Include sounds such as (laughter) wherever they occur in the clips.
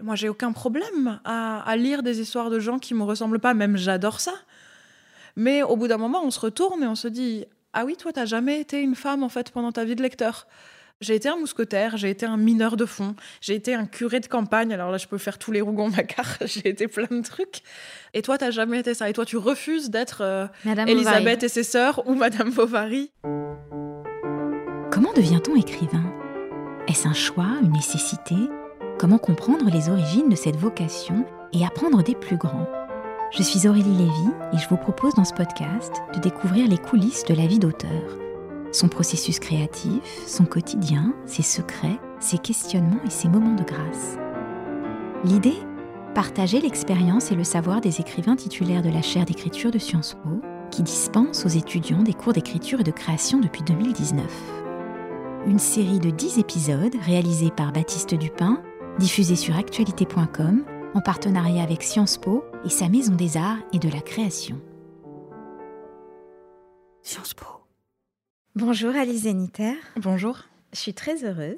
Moi, j'ai aucun problème à, à lire des histoires de gens qui me ressemblent pas, même j'adore ça. Mais au bout d'un moment, on se retourne et on se dit Ah oui, toi, t'as jamais été une femme en fait pendant ta vie de lecteur. J'ai été un mousquetaire, j'ai été un mineur de fond, j'ai été un curé de campagne. Alors là, je peux faire tous les rougons Macar, (laughs) j'ai été plein de trucs. Et toi, t'as jamais été ça. Et toi, tu refuses d'être euh, Elisabeth Bovary. et ses sœurs ou Madame Bovary. Comment devient-on écrivain? Est-ce un choix, une nécessité? Comment comprendre les origines de cette vocation et apprendre des plus grands Je suis Aurélie Lévy et je vous propose dans ce podcast de découvrir les coulisses de la vie d'auteur. Son processus créatif, son quotidien, ses secrets, ses questionnements et ses moments de grâce. L'idée? Partager l'expérience et le savoir des écrivains titulaires de la chaire d'écriture de Sciences Po qui dispensent aux étudiants des cours d'écriture et de création depuis 2019 une série de 10 épisodes réalisés par Baptiste Dupin, diffusée sur actualité.com en partenariat avec Sciences Po et sa Maison des Arts et de la Création. Sciences Po. Bonjour Alice Zéniter, Bonjour. je suis très heureuse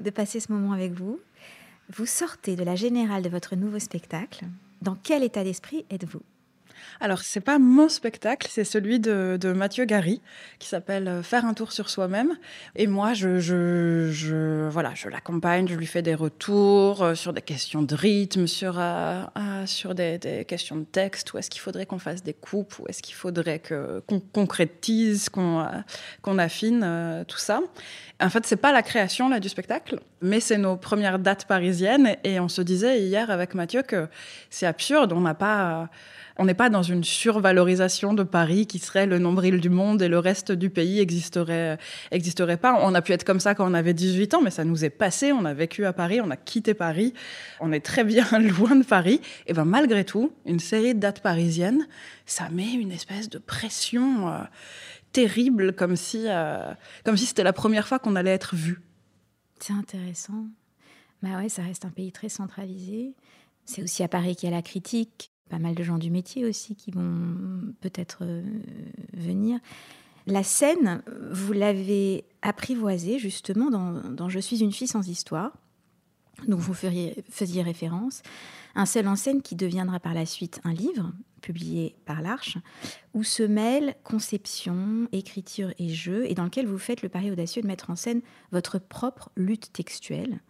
de passer ce moment avec vous. Vous sortez de la générale de votre nouveau spectacle. Dans quel état d'esprit êtes-vous? Alors, c'est pas mon spectacle, c'est celui de, Mathieu Gary, qui s'appelle euh, Faire un tour sur soi-même. Et moi, je, je, voilà, je l'accompagne, je lui fais des retours euh, sur des questions de rythme, sur, euh, sur des, questions de texte, où est-ce qu'il faudrait qu'on fasse des coupes, où est-ce qu'il faudrait qu'on concrétise, qu'on, qu'on affine, tout ça? En fait, c'est pas la création là du spectacle, mais c'est nos premières dates parisiennes. Et on se disait hier avec Mathieu que c'est absurde, on n'a pas. Euh, on n'est pas dans une survalorisation de Paris qui serait le nombril du monde et le reste du pays existerait, existerait pas. On a pu être comme ça quand on avait 18 ans, mais ça nous est passé. On a vécu à Paris, on a quitté Paris, on est très bien (laughs) loin de Paris. Et ben malgré tout, une série de dates parisiennes, ça met une espèce de pression euh, terrible, comme si, euh, comme si c'était la première fois qu'on allait être vu. C'est intéressant. Bah ouais, ça reste un pays très centralisé. C'est aussi à Paris qu'il y a la critique. Pas mal de gens du métier aussi qui vont peut-être euh, venir. La scène, vous l'avez apprivoisée justement dans, Je suis une fille sans histoire, dont vous feriez, faisiez référence. Un seul en scène qui deviendra par la suite un livre, publié par l'Arche, où se mêlent conception, écriture et jeu, et dans lequel vous faites le pari audacieux de mettre en scène votre propre lutte textuelle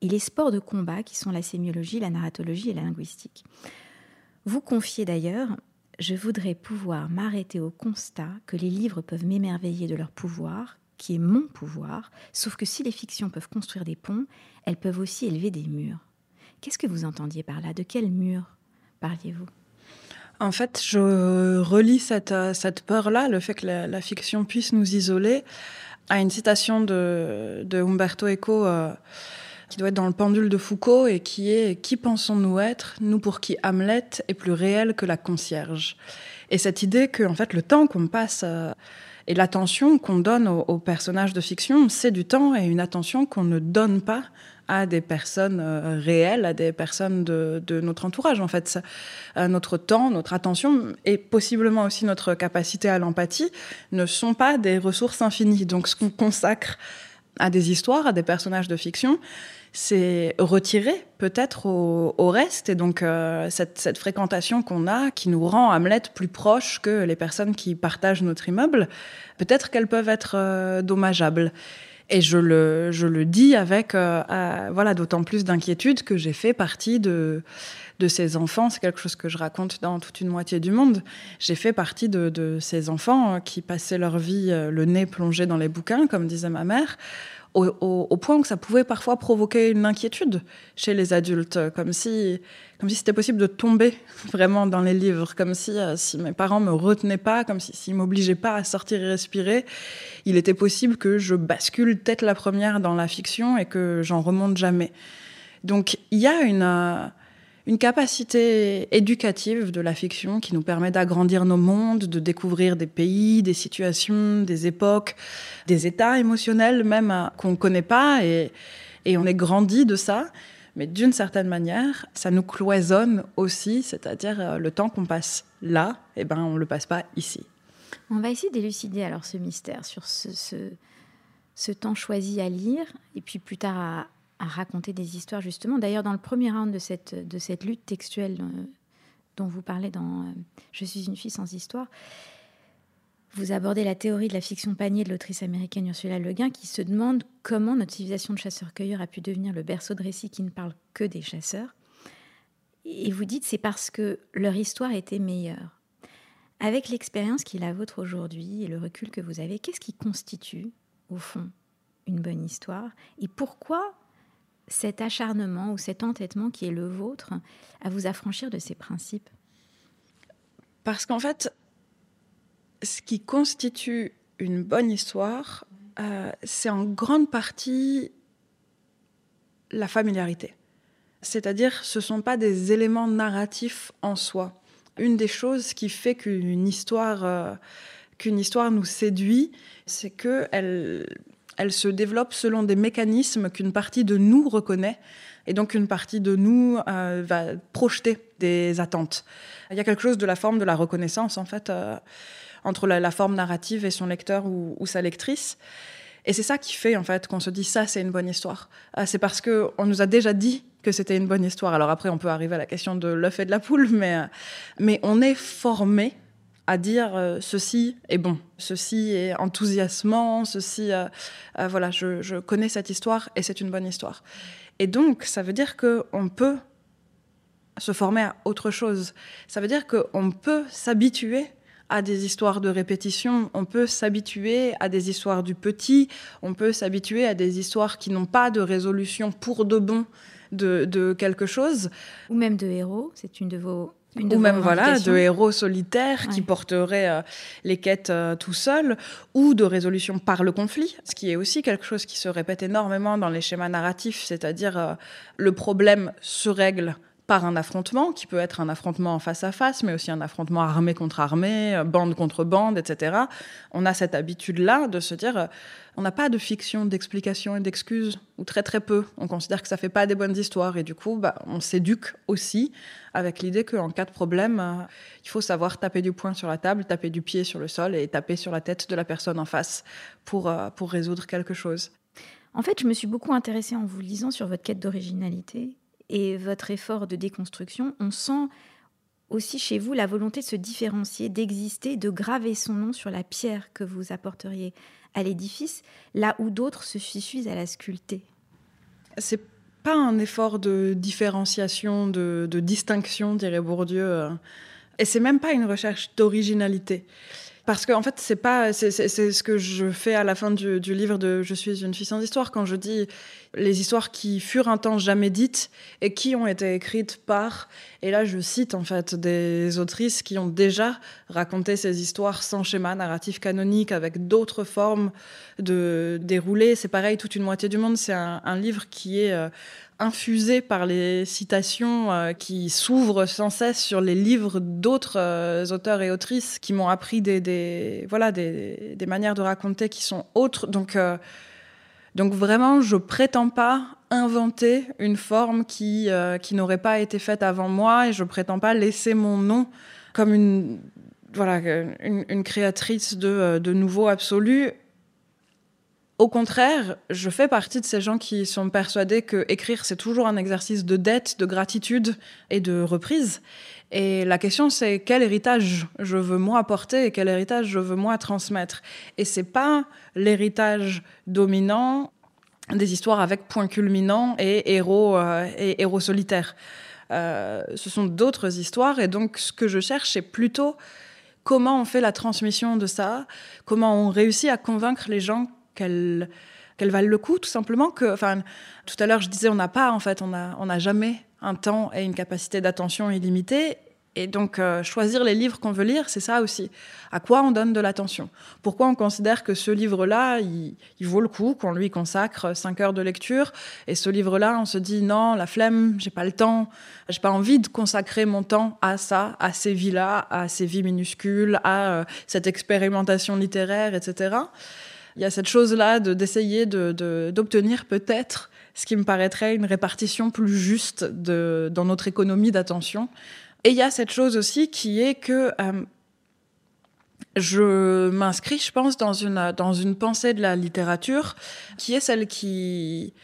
et les sports de combat qui sont la sémiologie, la narratologie et la linguistique. Vous confiez d'ailleurs Je voudrais pouvoir m'arrêter au constat que les livres peuvent m'émerveiller de leur pouvoir, qui est mon pouvoir, sauf que si les fictions peuvent construire des ponts, elles peuvent aussi élever des murs. Qu'est-ce que vous entendiez par là? De quel mur parliez-vous? En fait, je relis cette, euh, peur-là, le fait que la, la fiction puisse nous isoler, à une citation de, de Umberto Eco euh, qui doit être dans le pendule de Foucault et qui est Qui pensons-nous être, nous pour qui Hamlet est plus réel que la concierge? Et cette idée que, en fait, le temps qu'on passe euh, et l'attention qu'on donne aux, personnages de fiction, c'est du temps et une attention qu'on ne donne pas à des personnes euh, réelles, à des personnes de, notre entourage. En fait, euh, notre temps, notre attention et possiblement aussi notre capacité à l'empathie ne sont pas des ressources infinies. Donc, ce qu'on consacre à des histoires, à des personnages de fiction, c'est retiré peut-être au, reste. Et donc, euh, cette, fréquentation qu'on a, qui nous rend Hamlet plus proche que les personnes qui partagent notre immeuble, peut-être qu'elles peuvent être euh, dommageables. Et je le, je le dis avec euh, voilà, d'autant plus d'inquiétude que j'ai fait partie de, de ces enfants. C'est quelque chose que je raconte dans toute une moitié du monde. J'ai fait partie de, de ces enfants qui passaient leur vie le nez plongé dans les bouquins, comme disait ma mère. Au, au, au, point que ça pouvait parfois provoquer une inquiétude chez les adultes, comme si, comme si c'était possible de tomber (laughs) vraiment dans les livres, comme si, euh, si mes parents me retenaient pas, comme si s'ils m'obligeaient pas à sortir et respirer, il était possible que je bascule tête la première dans la fiction et que j'en remonte jamais. Donc il y a une, euh, une capacité éducative de la fiction qui nous permet d'agrandir nos mondes, de découvrir des pays, des situations, des époques, des états émotionnels même euh, qu'on ne connaît pas et, on est grandi de ça. Mais d'une certaine manière, ça nous cloisonne aussi, c'est-à-dire euh, le temps qu'on passe là, eh ben, on ne le passe pas ici. On va essayer d'élucider alors ce mystère sur ce, ce temps choisi à lire et puis plus tard à, raconter des histoires, justement. D'ailleurs, dans le premier round de cette, de cette lutte textuelle dont vous parlez dans euh, Je suis une fille sans histoire, vous abordez la théorie de la fiction panier de l'autrice américaine Ursula Le Guin qui se demande comment notre civilisation de chasseurs-cueilleurs a pu devenir le berceau de récits qui ne parlent que des chasseurs. Et vous dites c'est parce que leur histoire était meilleure. Avec l'expérience qui est la vôtre aujourd'hui et le recul que vous avez, qu'est-ce qui constitue, au fond, une bonne histoire? Et pourquoi cet acharnement ou cet entêtement qui est le vôtre à vous affranchir de ces principes Parce qu'en fait, ce qui constitue une bonne histoire, euh, c'est en grande partie la familiarité. C'est-à-dire, ce ne sont pas des éléments narratifs en soi. Une des choses qui fait qu'une histoire, euh, qu'une histoire nous séduit, c'est qu'elle elle se développe selon des mécanismes qu'une partie de nous reconnaît. Et donc, une partie de nous euh, va projeter des attentes. Il y a quelque chose de la forme de la reconnaissance, en fait entre la, forme narrative et son lecteur ou, sa lectrice. Et c'est ça qui fait en fait qu'on se dit ça c'est une bonne histoire. Ah, c'est parce que on nous a déjà dit que c'était une bonne histoire. Alors après on peut arriver à la question de l'œuf et de la poule, mais euh, mais on est formé à dire euh, ceci est bon, ceci est enthousiasmant, ceci euh, voilà je, connais cette histoire et c'est une bonne histoire. Et donc ça veut dire que on peut se former à autre chose. Ça veut dire qu'on peut s'habituer à des histoires de répétition, on peut s'habituer à des histoires du petit, on peut s'habituer à des histoires qui n'ont pas de résolution pour de bon de, quelque chose. Ou même de héros, c'est une de vos... Une ou même voilà de héros solitaires qui porteraient euh, les quêtes euh, tout seuls, ou de résolution par le conflit, ce qui est aussi quelque chose qui se répète énormément dans les schémas narratifs, c'est-à-dire euh, le problème se règle par un affrontement, qui peut être un affrontement face à face, mais aussi un affrontement armé contre armée, euh, bande contre bande, etc. On a cette habitude-là de se dire, euh, on n'a pas de fiction, d'explication et d'excuses, ou très très peu. On considère que ça fait pas des bonnes histoires, et du coup, bah, on s'éduque aussi avec l'idée qu'en cas de problème, euh, il faut savoir taper du poing sur la table, taper du pied sur le sol et taper sur la tête de la personne en face pour, pour résoudre quelque chose. En fait, je me suis beaucoup intéressée en vous lisant sur votre quête d'originalité et votre effort de déconstruction, on sent aussi chez vous la volonté de se différencier, d'exister, de graver son nom sur la pierre que vous apporteriez à l'édifice, là où d'autres se suffisent à la sculpter. C'est pas un effort de différenciation, de, de distinction, dirait Bourdieu, euh, et c'est même pas une recherche d'originalité. Parce qu'en en fait, c'est pas, c'est, ce que je fais à la fin du, livre de Je suis une fille sans histoire quand je dis les histoires qui furent un temps jamais dites et qui ont été écrites par. Et là, je cite en fait des autrices qui ont déjà raconté ces histoires sans schéma narratif canonique, avec d'autres formes de déroulé. C'est pareil, toute une moitié du monde. C'est un, livre qui est euh, infusé par les citations euh, qui s'ouvrent sans cesse sur les livres d'autres euh, auteurs et autrices qui m'ont appris des, voilà, des, manières de raconter qui sont autres. Donc, euh, donc vraiment, je prétends pas inventer une forme qui, qui n'aurait pas été faite avant moi et je prétends pas laisser mon nom comme une, voilà, une, créatrice de, de nouveaux absolus au contraire, je fais partie de ces gens qui sont persuadés que écrire, c'est toujours un exercice de dette, de gratitude et de reprise. Et la question, c'est quel héritage je veux moi apporter et quel héritage je veux moi transmettre. Et c'est pas l'héritage dominant des histoires avec point culminant et héros euh, et héros solitaires. Euh, ce sont d'autres histoires et donc ce que je cherche, c'est plutôt comment on fait la transmission de ça, comment on réussit à convaincre les gens qu'elles qu'elles valent le coup, tout simplement. Que, enfin, tout à l'heure, je disais, on n'a pas, en fait, on n'a jamais un temps et une capacité d'attention illimitée. Et donc, euh, choisir les livres qu'on veut lire, c'est ça aussi. À quoi on donne de l'attention? Pourquoi on considère que ce livre-là, il, vaut le coup, qu'on lui consacre cinq heures de lecture Et ce livre-là, on se dit, non, la flemme, j'ai pas le temps, j'ai pas envie de consacrer mon temps à ça, à ces vies-là, à ces vies minuscules, à euh, cette expérimentation littéraire, etc il y a cette chose-là d'essayer d'obtenir peut-être ce qui me paraîtrait une répartition plus juste de, dans notre économie d'attention. Et il y a cette chose aussi qui est que euh, je m'inscris, je pense, dans une, dans une pensée de la littérature qui est celle qui,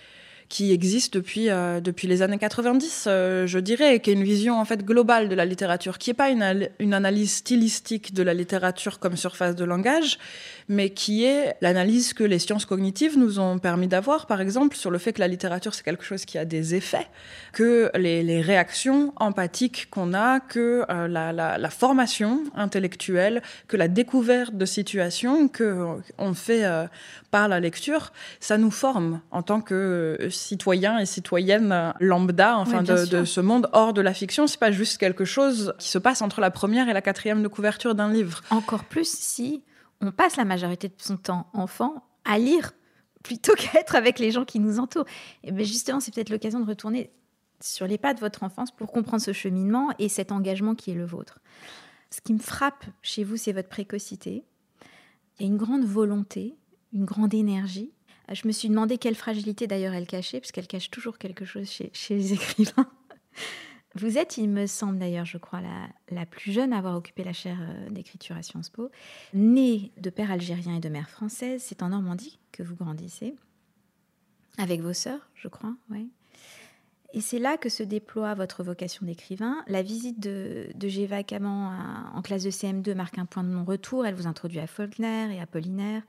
qui existe depuis, euh, depuis les années 90, euh, je dirais, qui est une vision en fait globale de la littérature, qui n'est pas une, une, analyse stylistique de la littérature comme surface de langage, mais qui est l'analyse que les sciences cognitives nous ont permis d'avoir, par exemple, sur le fait que la littérature, c'est quelque chose qui a des effets, que les, les réactions empathiques qu'on a, que euh, la, la, la, formation intellectuelle, que la découverte de situations que on fait par la lecture, ça nous forme en tant que citoyens et citoyennes lambda, enfin de, ce monde hors de la fiction. C'est pas juste quelque chose qui se passe entre la première et la quatrième de couverture d'un livre. Encore plus si on passe la majorité de son temps enfant à lire plutôt (laughs) qu'à être avec les gens qui nous entourent. Et bien justement, c'est peut-être l'occasion de retourner sur les pas de votre enfance pour comprendre ce cheminement et cet engagement qui est le vôtre. Ce qui me frappe chez vous, c'est votre précocité. Il y a une grande volonté, une grande énergie, je me suis demandé quelle fragilité d'ailleurs elle cachait, puisqu'elle cache toujours quelque chose chez, les (laughs) écrivains. Vous êtes, il me semble d'ailleurs, je crois, la, plus jeune à avoir occupé la chaire euh, d'écriture à Sciences Po. Née de père algérien et de mère française, c'est en Normandie que vous grandissez, avec vos sœurs, je crois. Et c'est là que se déploie votre vocation d'écrivain. La visite de, de Géva Caman en classe de CM2 marque un point de non-retour. Elle vous introduit à Faulkner et Apollinaire.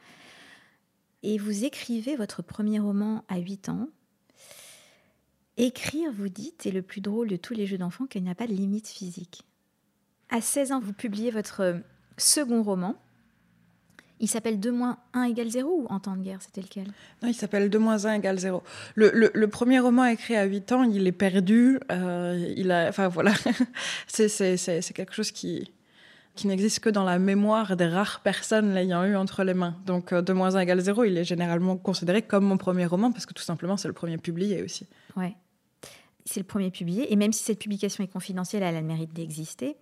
Et vous écrivez votre premier roman à 8 ans. Écrire, vous dites, est le plus drôle de tous les jeux d'enfants qu'il n'y a pas de limite physique. À 16 ans, vous publiez votre second roman. Il s'appelle 2 moins 1 égale 0 ou En temps de guerre, c'était lequel? Non, il s'appelle 2 moins 1 égale 0. Le, premier roman écrit à 8 ans, il est perdu. Euh, il a, enfin voilà, (laughs) c'est quelque chose qui, qui n'existe que dans la mémoire des rares personnes l'ayant eu entre les mains. Donc, 2 moins 1 égale 0, il est généralement considéré comme mon premier roman, parce que tout simplement, c'est le premier publié aussi. Ouais. C'est le premier publié, et même si cette publication est confidentielle, elle a le mérite d'exister.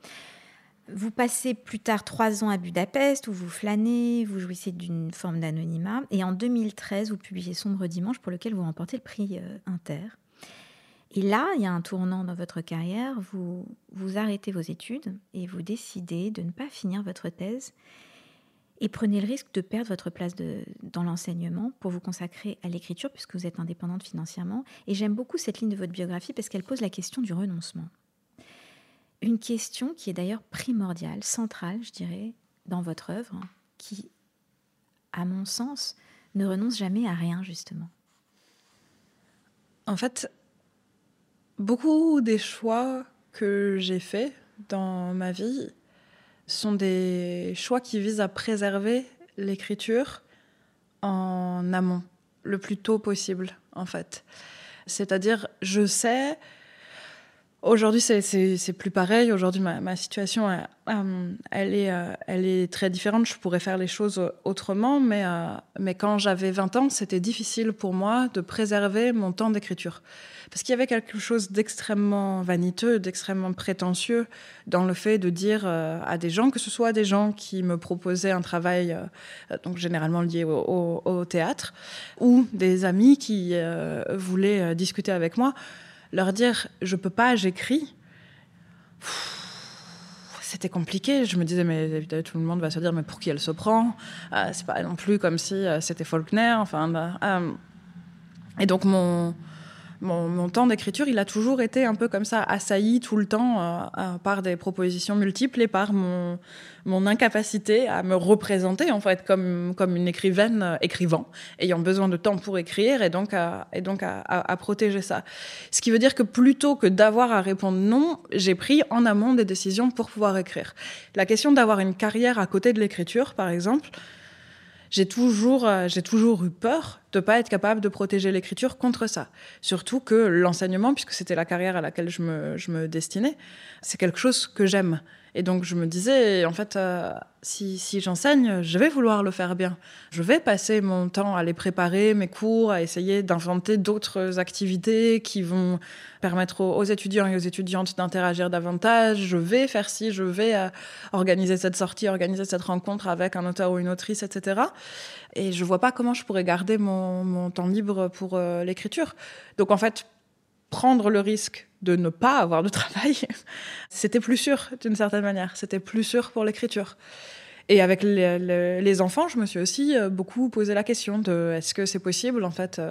Vous passez plus tard trois ans à Budapest, où vous flânez, vous jouissez d'une forme d'anonymat, et en 2013, vous publiez Sombre Dimanche, pour lequel vous remportez le prix euh, Inter. Et là, il y a un tournant dans votre carrière, vous, vous arrêtez vos études et vous décidez de ne pas finir votre thèse et prenez le risque de perdre votre place dans l'enseignement pour vous consacrer à l'écriture puisque vous êtes indépendante financièrement. Et j'aime beaucoup cette ligne de votre biographie parce qu'elle pose la question du renoncement. Une question qui est d'ailleurs primordiale, centrale, je dirais, dans votre œuvre, qui, à mon sens, ne renonce jamais à rien, justement. En fait, Beaucoup des choix que j'ai faits dans ma vie sont des choix qui visent à préserver l'écriture en amont, le plus tôt possible, en fait. C'est-à-dire, je sais Aujourd'hui, c'est plus pareil. Aujourd'hui, ma, situation, euh, euh, euh, elle est très différente. Je pourrais faire les choses autrement, mais, quand j'avais 20 ans, c'était difficile pour moi de préserver mon temps d'écriture. Parce qu'il y avait quelque chose d'extrêmement vaniteux, d'extrêmement prétentieux dans le fait de dire à des gens, que ce soit des gens qui me proposaient un travail, donc généralement lié au, théâtre, ou des amis qui voulaient discuter avec moi, leur dire je peux pas, j'écris. C'était compliqué. Je me disais, mais tout le monde va se dire, mais pour qui elle se prend? Euh, C'est pas non plus comme si euh, c'était Faulkner. Enfin, bah, euh. et donc mon, mon, temps d'écriture, il a toujours été un peu comme ça, assailli tout le temps euh, euh, par des propositions multiples et par mon, mon incapacité à me représenter en fait comme, comme une écrivaine euh, écrivant, ayant besoin de temps pour écrire et donc, à, et donc à, à, protéger ça. Ce qui veut dire que plutôt que d'avoir à répondre non, j'ai pris en amont des décisions pour pouvoir écrire. La question d'avoir une carrière à côté de l'écriture, par exemple, j'ai toujours, euh, toujours eu peur de pas être capable de protéger l'écriture contre ça. Surtout que l'enseignement, puisque c'était la carrière à laquelle je me, je me destinais, c'est quelque chose que j'aime. Et donc je me disais, en fait, euh, si, j'enseigne, je vais vouloir le faire bien. Je vais passer mon temps à les préparer, mes cours, à essayer d'inventer d'autres activités qui vont permettre aux, étudiants et aux étudiantes d'interagir davantage. Je vais faire ci, je vais euh, organiser cette sortie, organiser cette rencontre avec un auteur ou une autrice, etc. Et je vois pas comment je pourrais garder mon, mon temps libre pour euh, l'écriture. Donc en fait, prendre le risque de ne pas avoir de travail, (laughs) c'était plus sûr d'une certaine manière. C'était plus sûr pour l'écriture. Et avec les, enfants, je me suis aussi beaucoup posé la question de est-ce que c'est possible en fait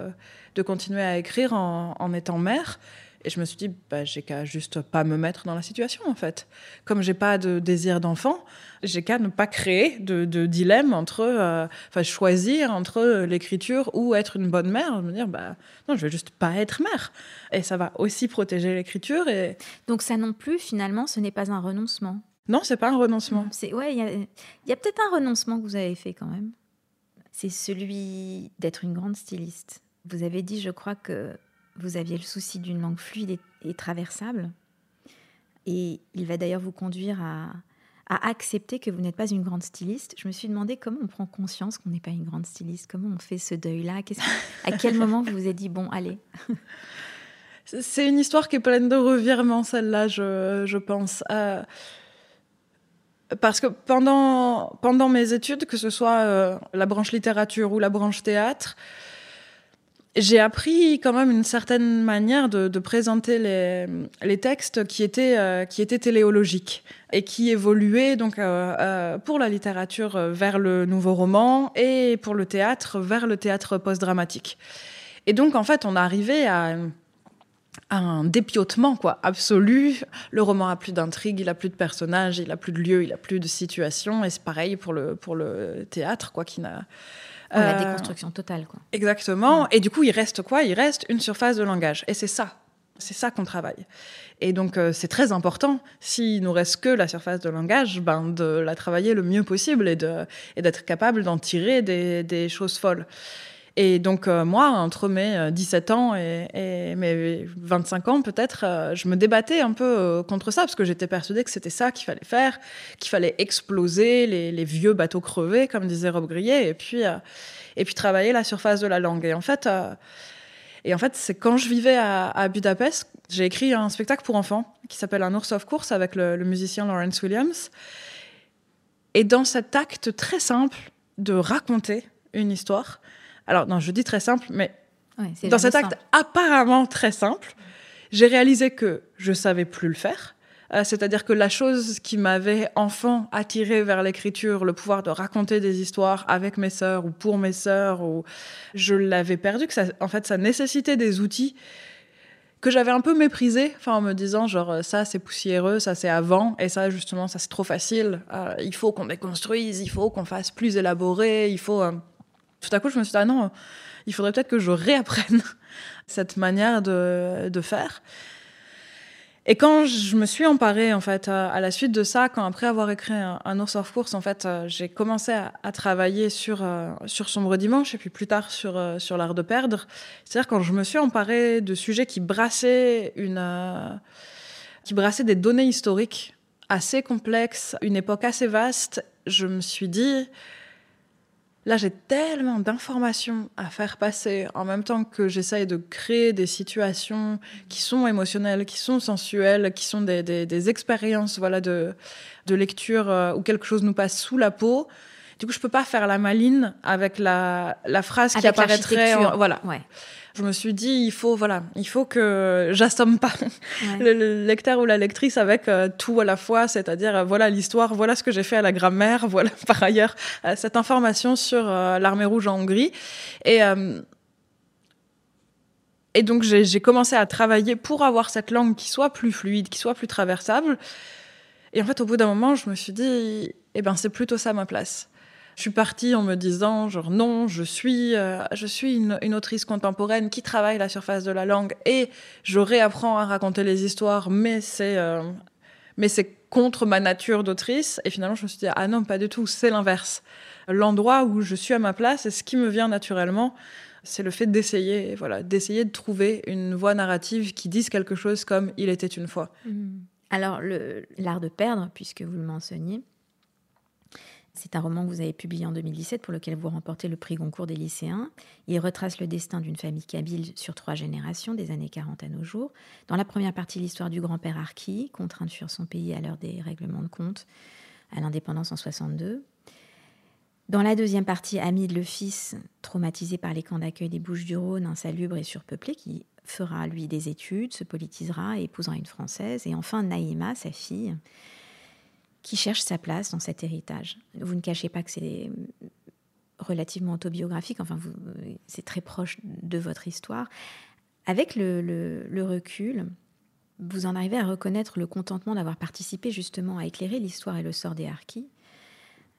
de continuer à écrire en, en étant mère? Et je me suis dit, bah, j'ai qu'à juste pas me mettre dans la situation, en fait. Comme j'ai pas de désir d'enfant, j'ai qu'à ne pas créer de, dilemme entre, euh, enfin, choisir entre l'écriture ou être une bonne mère. Je me dire, bah, non, je vais juste pas être mère. Et ça va aussi protéger l'écriture. Et... Donc, ça non plus, finalement, ce n'est pas un renoncement. Non, c'est pas un renoncement. C'est ouais, il y a, a peut-être un renoncement que vous avez fait quand même. C'est celui d'être une grande styliste. Vous avez dit, je crois que vous aviez le souci d'une langue fluide et, traversable. Et il va d'ailleurs vous conduire à, accepter que vous n'êtes pas une grande styliste. Je me suis demandé comment on prend conscience qu'on n'est pas une grande styliste, comment on fait ce deuil-là? À quel (laughs) moment vous vous êtes dit, bon, allez? C'est une histoire qui est pleine de revirements, celle-là, je, pense. Euh, parce que pendant, pendant mes études, que ce soit euh, la branche littérature ou la branche théâtre, j'ai appris quand même une certaine manière de, présenter les, textes qui étaient, euh, qui étaient téléologiques et qui évoluaient donc euh, euh, pour la littérature vers le nouveau roman et pour le théâtre vers le théâtre post-dramatique. Et donc en fait on arrivait à, un dépiotement quoi absolu. Le roman a plus d'intrigue, il a plus de personnages, il a plus de lieux, il a plus de situations et c'est pareil pour le pour le théâtre quoi qui n'a la euh, déconstruction totale, quoi. Exactement. Et du coup, il reste quoi? Il reste une surface de langage. Et c'est ça. C'est ça qu'on travaille. Et donc, euh, c'est très important, s'il nous reste que la surface de langage, ben, de la travailler le mieux possible et d'être et capable d'en tirer des, des, choses folles. Et donc, euh, moi, entre mes 17 ans et, et mes 25 ans, peut-être, je me débattais un peu contre ça, parce que j'étais persuadée que c'était ça qu'il fallait faire, qu'il fallait exploser les, les, vieux bateaux crevés, comme disait Rob Grillet, et puis, et puis travailler la surface de la langue. Et en fait, et en fait c'est quand je vivais à, Budapest, j'ai écrit un spectacle pour enfants qui s'appelle Un ours of course avec le, le musicien Lawrence Williams. Et dans cet acte très simple de raconter une histoire, alors, non, je dis très simple, mais dans cet acte apparemment très simple, j'ai réalisé que je savais plus le faire. Euh, c'est-à-dire que la chose qui m'avait enfant attiré vers l'écriture, le pouvoir de raconter des histoires avec mes sœurs ou pour mes sœurs, ou je l'avais perdu. Que ça, en fait, ça nécessitait des outils que j'avais un peu méprisé, enfin en me disant genre ça c'est poussiéreux, ça c'est avant, et ça justement ça c'est trop facile. Euh, il faut qu'on déconstruise, il faut qu'on fasse plus élaboré, il faut euh, tout à coup, je me suis dit, ah non, il faudrait peut-être que je réapprenne (laughs) cette manière de, faire. Et quand je me suis emparée, en fait, à, la suite de ça, quand après avoir écrit un, un Ours of Course, en fait, euh, j'ai commencé à, travailler sur, euh, sur Sombre Dimanche et puis plus tard sur, euh, sur L'Art de Perdre. C'est-à-dire quand je me suis emparée de sujets qui brassaient, une, qui brassaient des données historiques assez complexes, une époque assez vaste, je me suis dit, Là, j'ai tellement d'informations à faire passer en même temps que j'essaye de créer des situations qui sont émotionnelles, qui sont sensuelles, qui sont des, des, expériences voilà, de, de lecture euh, où quelque chose nous passe sous la peau. Du coup, je peux pas faire la maline avec la, la phrase qui apparaîtrait. voilà. Ouais je me suis dit, il faut, voilà, il faut que j'assomme pas le, lecteur ou la lectrice avec euh, tout à la fois, c'est-à-dire, euh, voilà l'histoire, voilà ce que j'ai fait à la grammaire, (laughs) voilà par ailleurs euh, cette information sur l'armée rouge en Hongrie. Et, et donc, j'ai commencé à travailler pour avoir cette langue qui soit plus fluide, qui soit plus traversable. Et en fait, au bout d'un moment, je me suis dit, eh ben, c'est plutôt ça ma place. Je suis partie en me disant, genre, non, je suis, euh, je suis une, autrice contemporaine qui travaille la surface de la langue et je réapprends à raconter les histoires, mais c'est, euh, mais c'est contre ma nature d'autrice. Et finalement, je me suis dit, ah non, pas du tout, c'est l'inverse. L'endroit où je suis à ma place et ce qui me vient naturellement, c'est le fait d'essayer, voilà, d'essayer de trouver une voie narrative qui dise quelque chose comme il était une fois. Mmh. Alors, l'art de perdre, puisque vous le mentionniez, c'est un roman que vous avez publié en 2017 pour lequel vous remportez le prix Goncourt des lycéens. Il retrace le destin d'une famille kabyle sur trois générations, des années 40 à nos jours. Dans la première partie, l'histoire du grand-père Arki, contraint de fuir son pays à l'heure des règlements de compte à l'indépendance en 62. Dans la deuxième partie, Hamid, le fils, traumatisé par les camps d'accueil des Bouches-du-Rhône, insalubre et surpeuplé, qui fera, lui, des études, se politisera épousera une Française. Et enfin, Naïma, sa fille, qui cherche sa place dans cet héritage. Vous ne cachez pas que c'est relativement autobiographique, enfin, c'est très proche de votre histoire. Avec le, recul, vous en arrivez à reconnaître le contentement d'avoir participé justement à éclairer l'histoire et le sort des Harkis,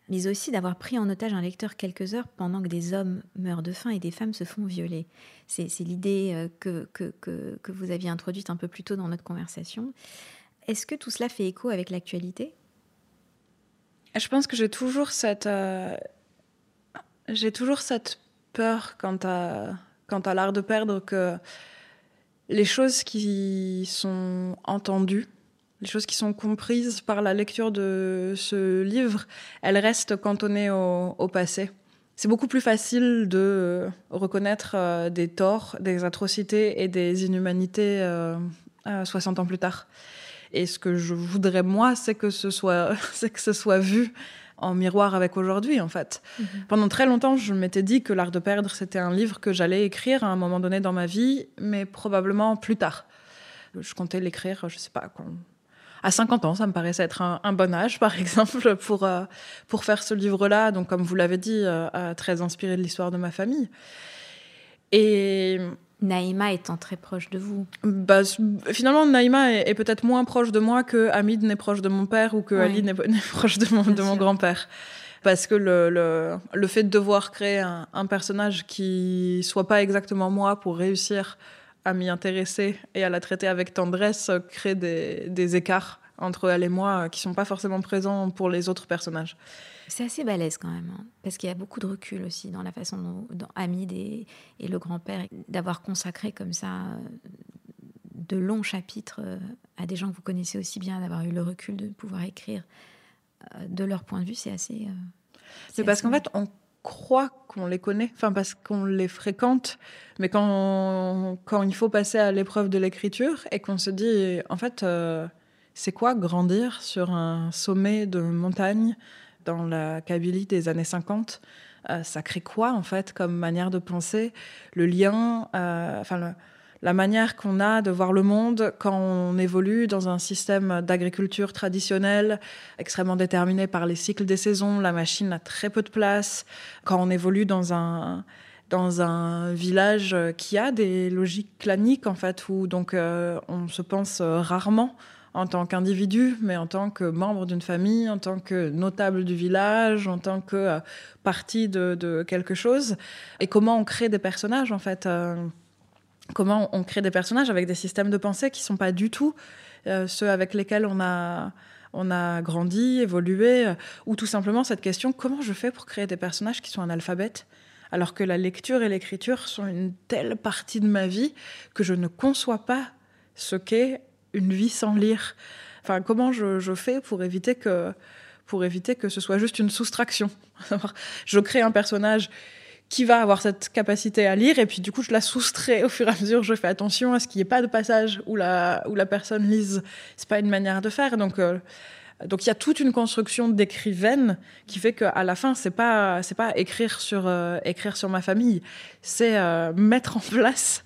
mais aussi d'avoir pris en otage un lecteur quelques heures pendant que des hommes meurent de faim et des femmes se font violer. C'est l'idée euh, que, que, que, vous aviez introduite un peu plus tôt dans notre conversation. Est-ce que tout cela fait écho avec l'actualité? Je pense que j'ai toujours cette... Euh, j'ai toujours cette peur quant à, quant à l'art de perdre que les choses qui sont entendues, les choses qui sont comprises par la lecture de ce livre, elles restent cantonnées au, passé. C'est beaucoup plus facile de reconnaître euh, des torts, des atrocités et des inhumanités 60 euh, ans plus tard. Et ce que je voudrais, moi, c'est que ce soit, (laughs) c'est que ce soit vu en miroir avec aujourd'hui, en fait. Mhm. Pendant très longtemps, je m'étais dit que L'Art de perdre, c'était un livre que j'allais écrire à un moment donné dans ma vie, mais probablement plus tard. Je comptais l'écrire, je sais pas, quand... à 50 ans, ça me paraissait être un, bon âge, (laughs) par exemple, pour, euh, pour faire ce livre-là. Donc, comme vous l'avez dit, euh, très inspiré de l'histoire de ma famille. Et Naïma étant très proche de vous bah, Finalement, Naïma est, peut-être moins proche de moi que Hamid n'est proche de mon père ou que Ali (laughs) n'est proche de mon, de mon grand-père. Parce que le, le, le, fait de devoir créer un, un, personnage qui soit pas exactement moi pour réussir à m'y intéresser et à la traiter avec tendresse crée des, des écarts entre elle et moi qui sont pas forcément présents pour les autres personnages. C'est assez balèze quand même, hein, parce qu'il y a beaucoup de recul aussi dans la façon dont, Hamid et, le grand-père d'avoir consacré comme ça euh, de longs chapitres euh, à des gens que vous connaissez aussi bien, d'avoir eu le recul de pouvoir écrire euh, de leur point de vue, c'est assez. c'est parce qu'en fait, on croit qu'on les connaît, enfin parce qu'on les fréquente, mais quand, quand il faut passer à l'épreuve de l'écriture et qu'on se dit, en fait, c'est quoi grandir sur un sommet de montagne dans la Kabylie des années 50, euh, ça crée quoi en fait comme manière de penser Le lien, euh, enfin la manière qu'on a de voir le monde quand on évolue dans un système d'agriculture traditionnelle extrêmement déterminé par les cycles des saisons, la machine a très peu de place, quand on évolue dans un dans un village qui a des logiques claniques en fait où donc euh, on se pense rarement en tant qu'individu, mais en tant que membre d'une famille, en tant que notable du village, en tant que euh, partie de, quelque chose. Et comment on crée des personnages, en fait. Euh, comment on crée des personnages avec des systèmes de pensée qui ne sont pas du tout euh, ceux avec lesquels on a, on a grandi, évolué, ou tout simplement cette question, comment je fais pour créer des personnages qui sont analphabètes alors que la lecture et l'écriture sont une telle partie de ma vie que je ne conçois pas ce qu'est une vie sans lire. Enfin, comment je, fais pour éviter que pour éviter que ce soit juste une soustraction (laughs) Je crée un personnage qui va avoir cette capacité à lire et puis du coup je la soustrais au fur et à mesure je fais attention à ce qu'il n'y ait pas de passage où la où la personne lise. C'est pas une manière de faire donc euh, donc il y a toute une construction d'écrivaine qui fait qu'à la fin c'est pas c'est pas écrire sur euh, écrire sur ma famille. C'est euh, mettre en place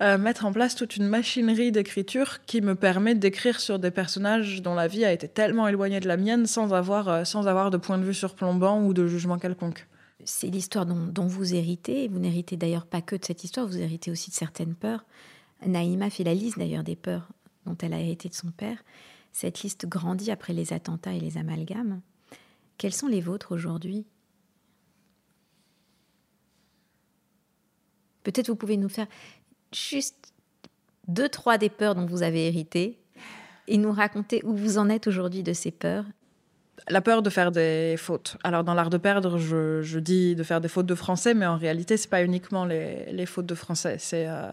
euh, mettre en place toute une machinerie d'écriture qui me permet d'écrire sur des personnages dont la vie a été tellement éloignée de la mienne sans avoir, euh, sans avoir de point de vue surplombant ou de jugement quelconque. C'est l'histoire dont, vous héritez. Vous n'héritez d'ailleurs pas que de cette histoire, vous héritez aussi de certaines peurs. Naïma fait la liste d'ailleurs des peurs dont elle a hérité de son père. Cette liste grandit après les attentats et les amalgames. Quelles sont les vôtres aujourd'hui? Peut-être vous pouvez nous faire juste deux, trois des peurs dont vous avez hérité et nous raconter où vous en êtes aujourd'hui de ces peurs la peur de faire des fautes. Alors dans l'art de perdre, je, dis de faire des fautes de français, mais en réalité, c'est pas uniquement les, fautes de français. C'est euh,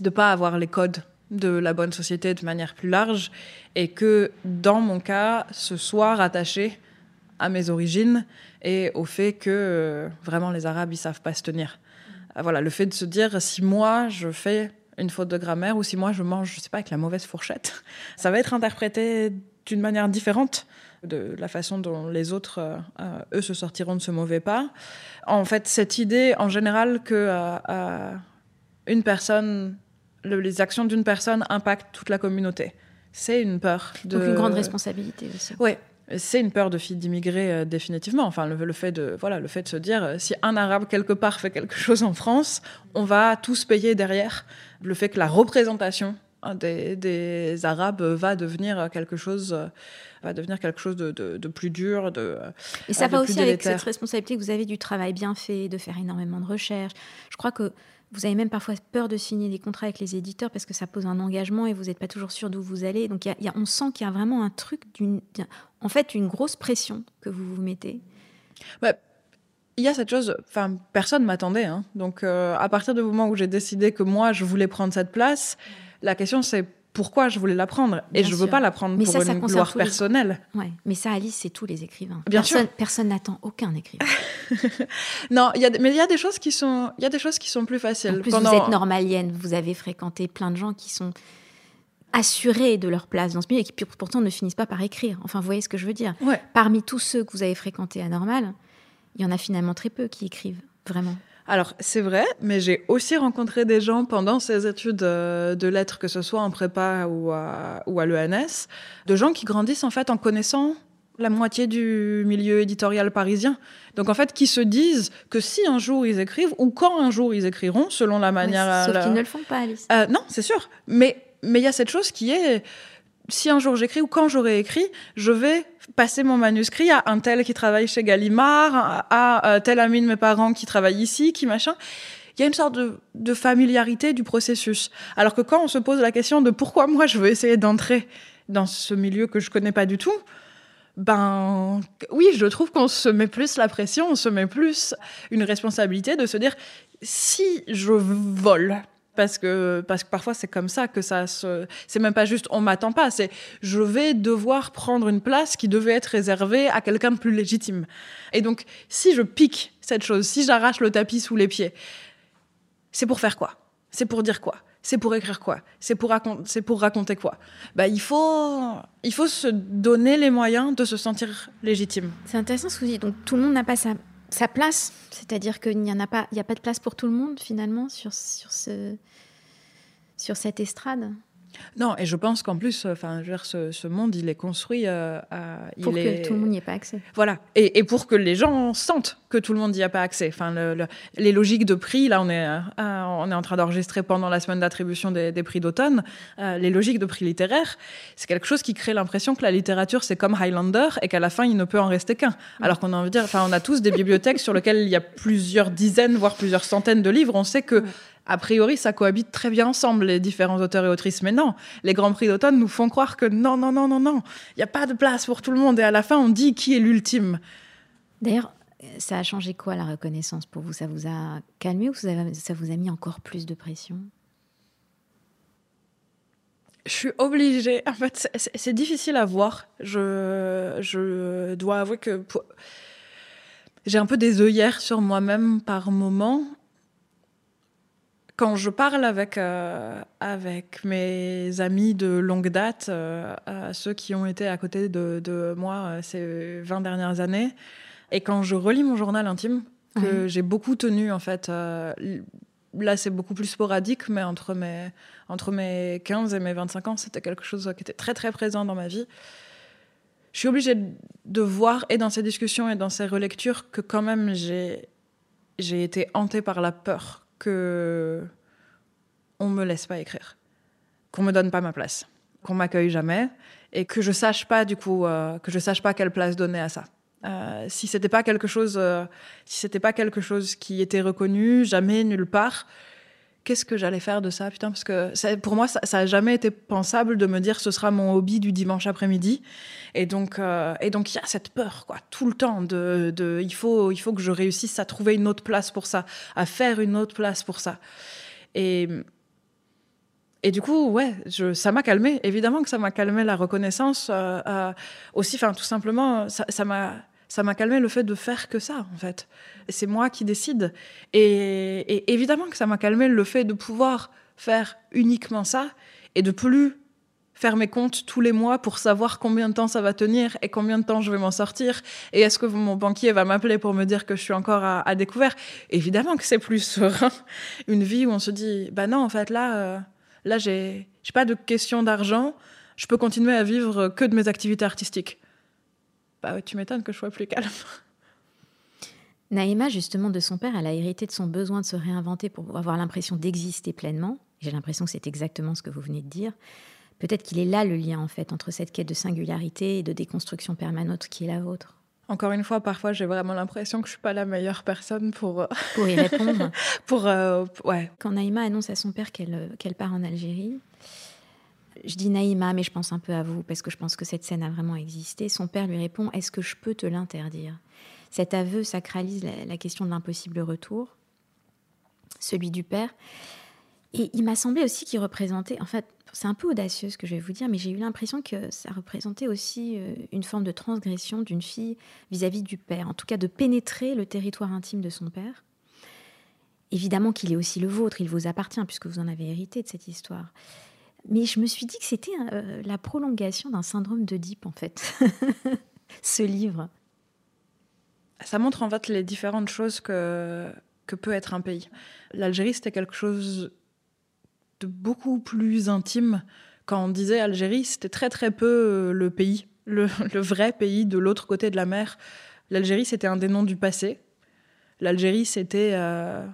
de pas avoir les codes de la bonne société de manière plus large, et que dans mon cas, ce soit rattaché à mes origines et au fait que euh, vraiment les Arabes ils savent pas se tenir. Ah, voilà, le fait de se dire si moi je fais une faute de grammaire ou si moi je mange, je sais pas, avec la mauvaise fourchette, (laughs) ça va être interprété d'une manière différente de la façon dont les autres, euh, euh, eux, se sortiront de ce mauvais pas. En fait, cette idée, en général, que euh, une personne, les actions d'une personne impactent toute la communauté, c'est une peur. De... Donc une grande responsabilité aussi. Oui, C'est une peur de fille d'immigrés euh, définitivement. Enfin, le, fait de voilà, le fait de se dire euh, si un arabe quelque part fait quelque chose en France, on va tous payer derrière. Le fait que la représentation hein, des, arabes va devenir quelque chose va devenir quelque chose de, plus dur de et ça va aussi avec cette responsabilité que vous avez du travail bien fait de faire énormément de recherches je crois que vous avez même parfois peur de signer des contrats avec les éditeurs parce que ça pose un engagement et vous n'êtes pas toujours sûr d'où vous allez. Donc y y a, on sent qu'il y a vraiment un truc, d'une, en fait, une grosse pression que vous vous mettez. Il y a cette chose, enfin, personne m'attendait. Hein. Donc, euh, à partir du moment où j'ai décidé que moi, je voulais prendre cette place, la question c'est pourquoi je voulais la prendre. Et je ne veux pas la prendre pour une gloire personnelle. Ouais. Mais ça, Alice, c'est tous les écrivains. Bien personne, sûr. Personne n'attend aucun écrivain. (laughs) non, y a, mais il y a des choses qui sont, il y a des choses qui sont plus faciles. En plus, vous êtes normalienne. Vous avez fréquenté plein de gens qui sont assurés de leur place dans ce milieu et qui pourtant ne finissent pas par écrire. Enfin, vous voyez ce que je veux dire. Ouais. Parmi tous ceux que vous avez fréquentés à Normal, il y en a finalement très peu qui écrivent vraiment. Alors, c'est vrai, mais j'ai aussi rencontré des gens pendant ces études euh, de lettres, que ce soit en prépa ou à, ou à l'ENS, de gens qui grandissent en fait en connaissant la moitié du milieu éditorial parisien. Donc en fait, qui se disent que si un jour ils écrivent, ou quand un jour ils écriront, selon la manière... sauf qu'ils ne le font pas, Alice. Euh, non, c'est sûr. Mais il y a cette chose qui est si un jour j'écris ou quand j'aurai écrit, je vais passer mon manuscrit à un tel qui travaille chez Gallimard, à, tel ami de mes parents qui travaille ici, qui machin. Il y a une sorte de, familiarité du processus. Alors que quand on se pose la question de pourquoi moi je veux essayer d'entrer dans ce milieu que je connais pas du tout, ben oui, je trouve qu'on se met plus la pression, on se met plus une responsabilité de se dire si je vole parce que parce que parfois c'est comme ça que ça se c'est même pas juste on m'attend pas c'est je vais devoir prendre une place qui devait être réservée à quelqu'un de plus légitime. Et donc si je pique cette chose si j'arrache le tapis sous les pieds c'est pour faire quoi? C'est pour dire quoi? C'est pour écrire quoi? C'est pour raconter quoi? Bah il faut il faut se donner les moyens de se sentir légitime. C'est intéressant ce que vous dites. Donc tout le monde n'a pas sa sa place, c'est-à-dire qu'il n'y a pas, de place pour tout le monde finalement sur cette estrade. Non, et je pense qu'en plus, enfin, ce, ce, monde, il est construit euh, pour que tout le monde n'y ait pas accès. Voilà, et, et, pour que les gens sentent que tout le monde n'y a pas accès. Enfin, le, les logiques de prix, là, on est, euh, on est en train d'enregistrer pendant la semaine d'attribution des, des, prix d'automne. Euh, les logiques de prix littéraires, c'est quelque chose qui crée l'impression que la littérature, c'est comme Highlander et qu'à la fin, il ne peut en rester qu'un. Alors qu'on a envie de dire, enfin, on a tous des bibliothèques sur lesquelles il y a plusieurs dizaines, voire plusieurs centaines de livres. On sait que a priori, ça cohabite très bien ensemble, les différents auteurs et autrices. Mais non, les Grands Prix d'automne nous font croire que non, non, non, non, non, il n'y a pas de place pour tout le monde. Et à la fin, on dit qui est l'ultime. D'ailleurs, ça a changé quoi la reconnaissance pour vous? Ça vous a calmé ou ça vous a mis encore plus de pression? Je suis obligée. En fait, c'est difficile à voir. Je, je dois avouer que j'ai un peu des œillères sur moi-même par moment quand je parle avec, euh, avec mes amis de longue date, euh, ceux qui ont été à côté de, de, moi euh, ces 20 dernières années, et quand je relis mon journal intime, que j'ai beaucoup tenu en fait, là c'est beaucoup plus sporadique, mais entre mes, entre mes 15 et mes 25 ans, c'était quelque chose qui était très très présent dans ma vie. Je suis obligée de voir, et dans ces discussions et dans ces relectures, que quand même j'ai été hantée par la peur que on me laisse pas écrire, qu'on me donne pas ma place, qu'on m'accueille jamais et que je sache pas du coup euh, que je sache pas quelle place donner à ça. Euh, si c'était pas quelque chose, euh, si c'était pas quelque chose qui était reconnu jamais nulle part, qu'est-ce que j'allais faire de ça Putain, parce que pour moi, ça, ça a jamais été pensable de me dire ce sera mon hobby du dimanche après-midi. Et donc, euh, et donc, il y a cette peur, quoi, tout le temps. De, de, il faut, il faut que je réussisse à trouver une autre place pour ça, à faire une autre place pour ça. Et et du coup, ouais, je, ça m'a calmé. Évidemment que ça m'a calmé la reconnaissance. Euh, euh, aussi, enfin, tout simplement, ça m'a m'a calmé le fait de faire que ça, en fait. C'est moi qui décide. Et, évidemment que ça m'a calmé le fait de pouvoir faire uniquement ça et de plus faire mes comptes tous les mois pour savoir combien de temps ça va tenir et combien de temps je vais m'en sortir. Et est-ce que mon banquier va m'appeler pour me dire que je suis encore à, découvert? Évidemment que c'est plus serein. Une vie où on se dit bah non en fait là euh, là j'ai j'ai pas de question d'argent. Je peux continuer à vivre que de mes activités artistiques bah, tu m'étonnes que je sois plus calme. (laughs) Naïma, justement, de son père, elle a hérité de son besoin de se réinventer pour avoir l'impression d'exister pleinement. J'ai l'impression que c'est exactement ce que vous venez de dire. Peut-être qu'il est là le lien, en fait, entre cette quête de singularité et de déconstruction permanente qui est la vôtre. Encore une fois, parfois, j'ai vraiment l'impression que je suis pas la meilleure personne pour euh, (laughs) pour y répondre. (laughs) pour euh, ouais. Quand Naïma annonce à son père qu'elle euh, qu'elle part en Algérie, je dis Naïma, mais je pense un peu à vous parce que je pense que cette scène a vraiment existé. Son père lui répond Est-ce que je peux te l'interdire? Cet aveu sacralise la, question de l'impossible retour, celui du père. Et il m'a semblé aussi qu'il représentait, en fait, c'est un peu audacieux ce que je vais vous dire, mais j'ai eu l'impression que ça représentait aussi euh, une forme de transgression d'une fille vis-à-vis du père, en tout cas de pénétrer le territoire intime de son père. Évidemment qu'il est aussi le vôtre, il vous appartient puisque vous en avez hérité de cette histoire. Mais je me suis dit que c'était euh, la prolongation d'un syndrome d'Oedipe, en fait, (laughs) ce livre. Ça montre en fait les différentes choses que, que peut être un pays. L'Algérie, c'était quelque chose beaucoup plus intime. Quand on disait Algérie, c'était très très peu euh, le pays, (laughs) le, vrai pays de l'autre côté de la mer. L'Algérie, c'était un des noms du passé. L'Algérie, c'était euh,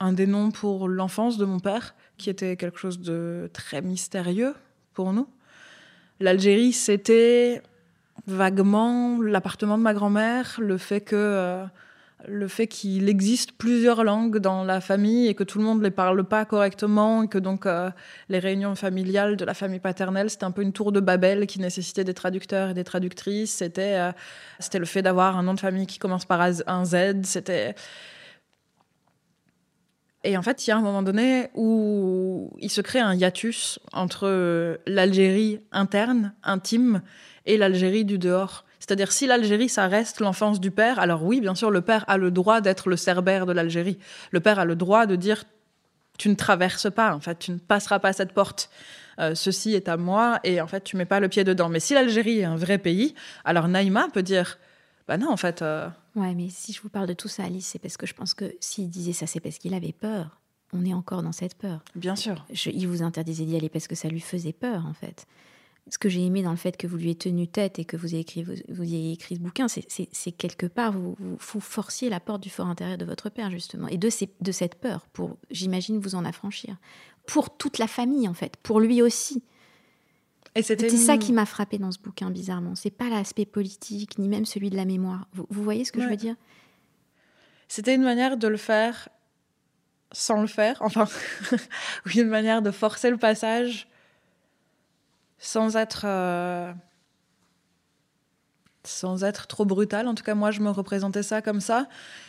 un des noms pour l'enfance de mon père, qui était quelque chose de très mystérieux pour nous. L'Algérie, c'était vaguement l'appartement de ma grand-mère, le fait que euh, le fait qu'il existe plusieurs langues dans la famille et que tout le monde ne les parle pas correctement et que donc euh, les réunions familiales de la famille paternelle, c'était un peu une tour de Babel qui nécessitait des traducteurs et des traductrices. C'était euh, c'était le fait d'avoir un nom de famille qui commence par un Z. C'était et en fait, il y a un moment donné où il se crée un hiatus entre l'Algérie interne, intime, et l'Algérie du dehors. C'est-à-dire, si l'Algérie, ça reste l'enfance du père, alors oui, bien sûr, le père a le droit d'être le cerbère de l'Algérie. Le père a le droit de dire tu ne traverses pas, en fait, tu ne passeras pas cette porte. Euh, ceci est à moi, et en fait, tu mets pas le pied dedans. Mais si l'Algérie est un vrai pays, alors Naïma peut dire bah non, en fait. Euh, ouais, mais si je vous parle de tout ça, Alice, c'est parce que je pense que s'il disait ça, c'est parce qu'il avait peur. On est encore dans cette peur. Bien sûr. il vous interdisait d'y aller parce que ça lui faisait peur, en fait ce que j'ai aimé dans le fait que vous lui ayez tenu tête et que vous ayez écrit, vous, ayez écrit ce bouquin, c'est quelque part, vous, vous, forciez la porte du fort intérieur de votre père, justement, et de, de cette peur, pour, j'imagine, vous en affranchir. Pour toute la famille, en fait, pour lui aussi. Et c'était ça qui m'a frappé dans ce bouquin, bizarrement. C'est pas l'aspect politique, ni même celui de la mémoire. Vous, voyez ce que je veux dire? C'était une manière de le faire sans le faire, enfin, (laughs) ou une manière de forcer le passage sans être euh, sans être trop brutal. En tout cas, moi, je me représentais ça comme ça.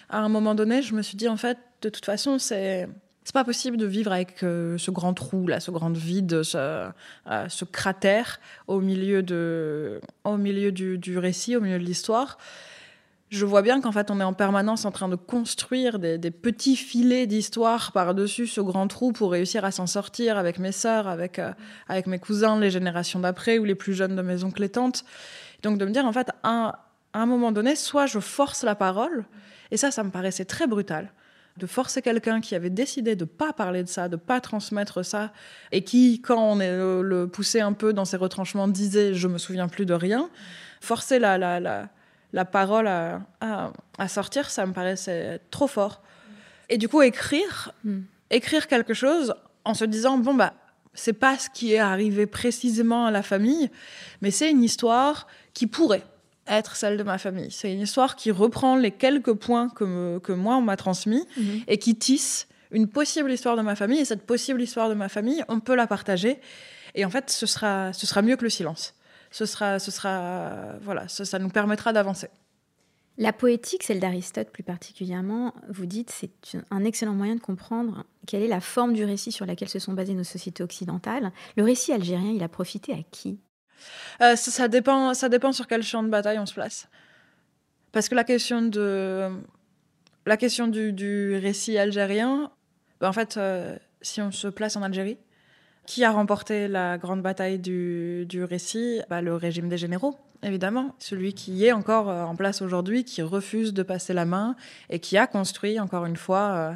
À un moment donné, je me suis dit, en fait, de toute façon, c'est c'est pas possible de vivre avec euh, ce grand trou là, ce grand vide, ce, euh, cratère au milieu de, au milieu du, récit, au milieu de l'histoire je vois bien qu'en fait, on est en permanence en train de construire des, petits filets d'histoire par-dessus ce grand trou pour réussir à s'en sortir avec mes sœurs, euh, avec mes cousins, les générations d'après ou les plus jeunes de mes oncles et tantes. Donc de me dire, en fait, à, un moment donné, soit je force la parole, et ça, ça me paraissait très brutal de forcer quelqu'un qui avait décidé de pas parler de ça, de pas transmettre ça, et qui, quand on est le, le poussait un peu dans ses retranchements, disait je me souviens plus de rien. Forcer la, la, la, la parole à, sortir, ça me paraissait trop fort. Et du coup, écrire, hmm. écrire quelque chose en se disant bon bah c'est pas ce qui est arrivé précisément à la famille, mais c'est une histoire qui pourrait être celle de ma famille. C'est une histoire qui reprend les quelques points que, que moi on m'a transmis hmm. et qui tisse une possible histoire de ma famille. Et cette possible histoire de ma famille, on peut la partager. Et en fait, ce sera, ce sera mieux que le silence ce sera, ce sera, voilà, ça, nous permettra d'avancer. La poétique, celle d'Aristote plus particulièrement, vous dites, c'est un excellent moyen de comprendre quelle est la forme du récit sur laquelle se sont basées nos sociétés occidentales. Le récit algérien, il a profité à qui? Euh, ça, dépend, ça dépend sur quel champ de bataille on se place. Parce que la question, de, la question du, récit algérien, ben, en fait, euh, si on se place en Algérie, qui a remporté la grande bataille du, récit? Bah, Le régime des généraux, évidemment. Celui qui est encore euh, en place aujourd'hui, qui refuse de passer la main et qui a construit, encore une fois, euh,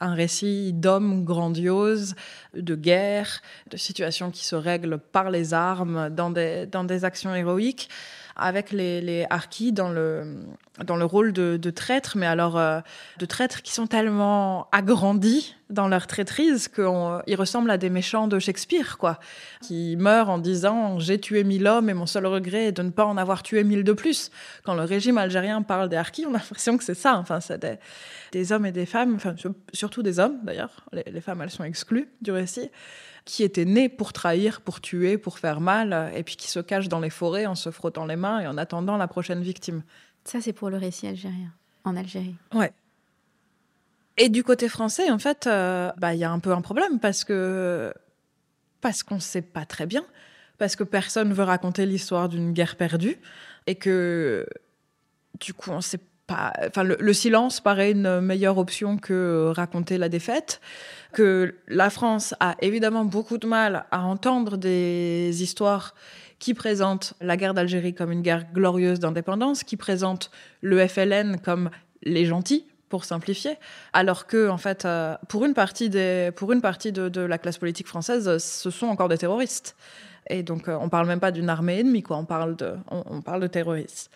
un récit d'hommes grandioses, de guerre, de situations qui se règlent par les armes, dans des, dans des actions héroïques. avec les, les harkis dans le, dans le rôle de, traîtres, mais alors euh, de traîtres qui sont tellement agrandis dans leur traîtrise qu'ils ressemblent à des méchants de Shakespeare, quoi, qui meurent en disant j'ai tué mille hommes et mon seul regret est de ne pas en avoir tué mille de plus. Quand le régime algérien parle des harkis, on a l'impression que c'est ça. Enfin, c'est des, hommes et des femmes, enfin, surtout des hommes d'ailleurs. Les femmes, elles sont exclues du récit qui étaient nés pour trahir, pour tuer, pour faire mal, et puis qui se cachent dans les forêts en se frottant les mains et en attendant la prochaine victime. Ça, c'est pour le récit algérien, en Algérie. Ouais. Et du côté français, en fait, euh, bah, il y a un peu un problème parce que parce qu'on ne sait pas très bien, parce que personne veut raconter l'histoire d'une guerre perdue et que du coup, on sait pas. Enfin, le, silence paraît une meilleure option que raconter la défaite. Que la France a évidemment beaucoup de mal à entendre des histoires qui présentent la guerre d'Algérie comme une guerre glorieuse d'indépendance, qui présentent le FLN comme les gentils, pour simplifier, alors que en fait, euh, pour une partie des, pour une partie de, la classe politique française, ce sont encore des terroristes. Et donc, euh, on parle même pas d'une armée ennemie, quoi. On parle de, on, parle de terroristes.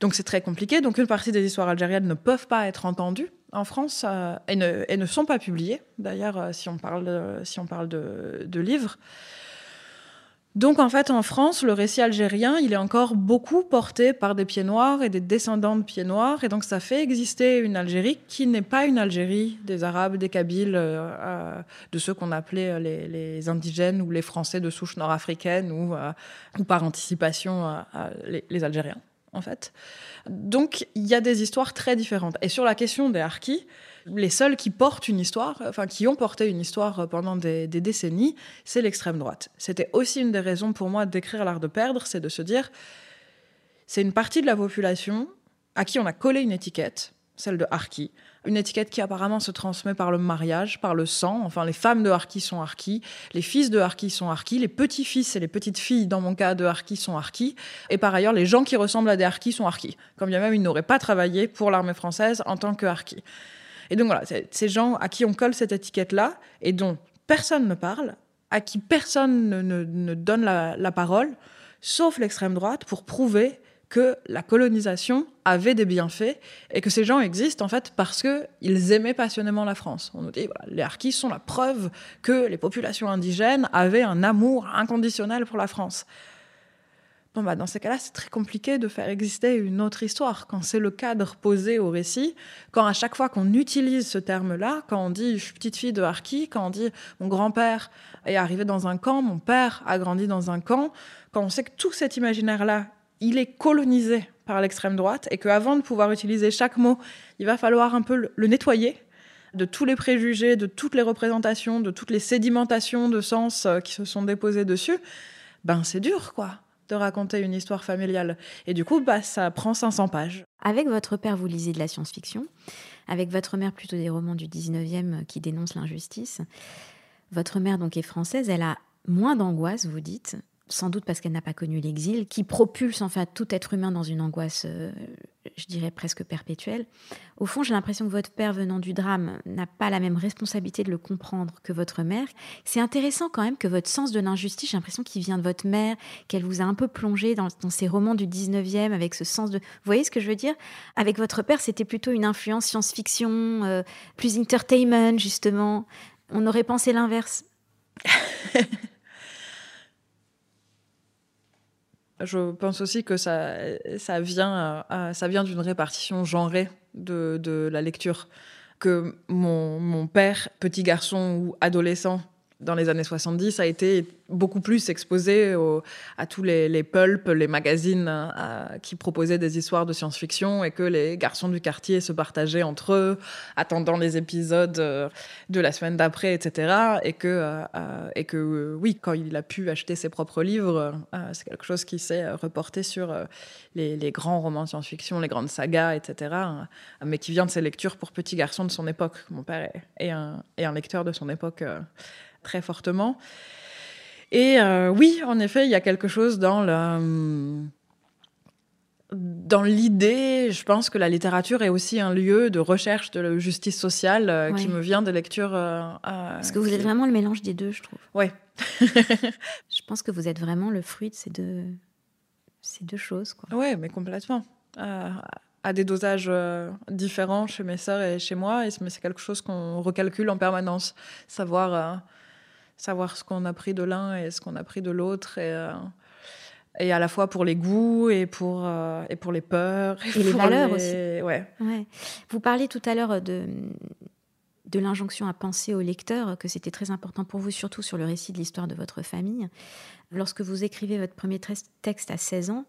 Donc, c'est très compliqué. Donc, une partie des histoires algériennes ne peuvent pas être entendues en France euh, et, ne, ne, sont pas publiées. D'ailleurs, si on parle, si on parle de livres. Donc en fait, en France, le récit algérien, il est encore beaucoup porté par des pieds noirs et des descendants de pieds noirs. Et donc ça fait exister une Algérie qui n'est pas une Algérie des Arabes, des Kabyles, euh, de ceux qu'on appelait les, les, indigènes ou les Français de souche nord-africaine ou, euh, ou, par anticipation euh, les, les, Algériens, en fait. Donc il y a des histoires très différentes. Et sur la question des harkis, les seuls qui portent une histoire, enfin qui ont porté une histoire pendant des, décennies, c'est l'extrême droite. C'était aussi une des raisons pour moi d'écrire L'art de perdre, c'est de se dire, c'est une partie de la population à qui on a collé une étiquette, celle de Harki, une étiquette qui apparemment se transmet par le mariage, par le sang. Enfin, les femmes de Harki sont Harki, les fils de Harki sont Harki, les petits-fils et les petites-filles, dans mon cas, de Harki sont Harki. Et par ailleurs, les gens qui ressemblent à des Harki sont Harki. Comme bien même, ils n'auraient pas travaillé pour l'armée française en tant que Harki. Et donc voilà, ces gens à qui on colle cette étiquette-là et dont personne ne parle, à qui personne ne, ne, ne donne la, la, parole, sauf l'extrême droite, pour prouver que la colonisation avait des bienfaits et que ces gens existent en fait parce qu'ils aimaient passionnément la France. On nous dit voilà, les harkis sont la preuve que les populations indigènes avaient un amour inconditionnel pour la France. Bah, dans ces cas-là, c'est très compliqué de faire exister une autre histoire. Quand c'est le cadre posé au récit, quand à chaque fois qu'on utilise ce terme-là, quand on dit je suis petite fille de Harki, quand on dit mon grand-père est arrivé dans un camp, mon père a grandi dans un camp, quand on sait que tout cet imaginaire-là, il est colonisé par l'extrême droite et qu'avant de pouvoir utiliser chaque mot, il va falloir un peu le nettoyer de tous les préjugés, de toutes les représentations, de toutes les sédimentations de sens qui se sont déposées dessus, ben c'est dur, quoi de raconter une histoire familiale. Et du coup, bah, ça prend 500 pages. Avec votre père, vous lisez de la science-fiction. Avec votre mère, plutôt des romans du 19e qui dénoncent l'injustice. Votre mère, donc, est française. Elle a moins d'angoisse, vous dites, sans doute parce qu'elle n'a pas connu l'exil, qui propulse en fait tout être humain dans une angoisse, euh, je dirais presque perpétuelle. Au fond, j'ai l'impression que votre père, venant du drame, n'a pas la même responsabilité de le comprendre que votre mère. C'est intéressant quand même que votre sens de l'injustice, j'ai l'impression qu'il vient de votre mère, qu'elle vous a un peu plongé dans, dans ces romans du 19e avec ce sens de... Vous voyez ce que je veux dire? Avec votre père, c'était plutôt une influence science-fiction, euh, plus entertainment, justement. On aurait pensé l'inverse. (laughs) Je pense aussi que ça, ça vient, euh, ça vient d'une répartition genrée de, de, la lecture. Que mon, mon père, petit garçon ou adolescent, dans les années 70 a été beaucoup plus exposé à tous les, les pulps, les magazines à, qui proposaient des histoires de science-fiction et que les garçons du quartier se partageaient entre eux, attendant les épisodes euh, de la semaine d'après, etc. Et que, euh, et que euh, oui, quand il a pu acheter ses propres livres, euh, c'est quelque chose qui s'est reporté sur euh, les, grands romans science-fiction, les grandes sagas, etc. Mais qui vient de ses lectures pour petits garçons de son époque. Mon père est, un, est un lecteur de son époque très fortement. Et euh, oui, en effet, il y a quelque chose dans le dans l'idée, je pense que la littérature est aussi un lieu de recherche de justice sociale euh, ouais. qui me vient de lectures. Euh, Parce que vous êtes vraiment le mélange des deux, je trouve. Ouais. (laughs) je pense que vous êtes vraiment le fruit de ces deux, c'est deux choses. Quoi. Ouais, mais complètement. à des dosages différents chez mes sœurs et chez moi, et c'est quelque chose qu'on recalcule en permanence. Savoir, savoir ce qu'on a pris de l'un et ce qu'on a pris de l'autre. Et, et à la fois pour les goûts et pour, euh, et pour les peurs. Et, les valeurs aussi. Ouais. ouais. Vous parlez tout à l'heure de, de l'injonction à penser au lecteur, que c'était très important pour vous, surtout sur le récit de l'histoire de votre famille. Lorsque vous écrivez votre premier texte à 16 ans,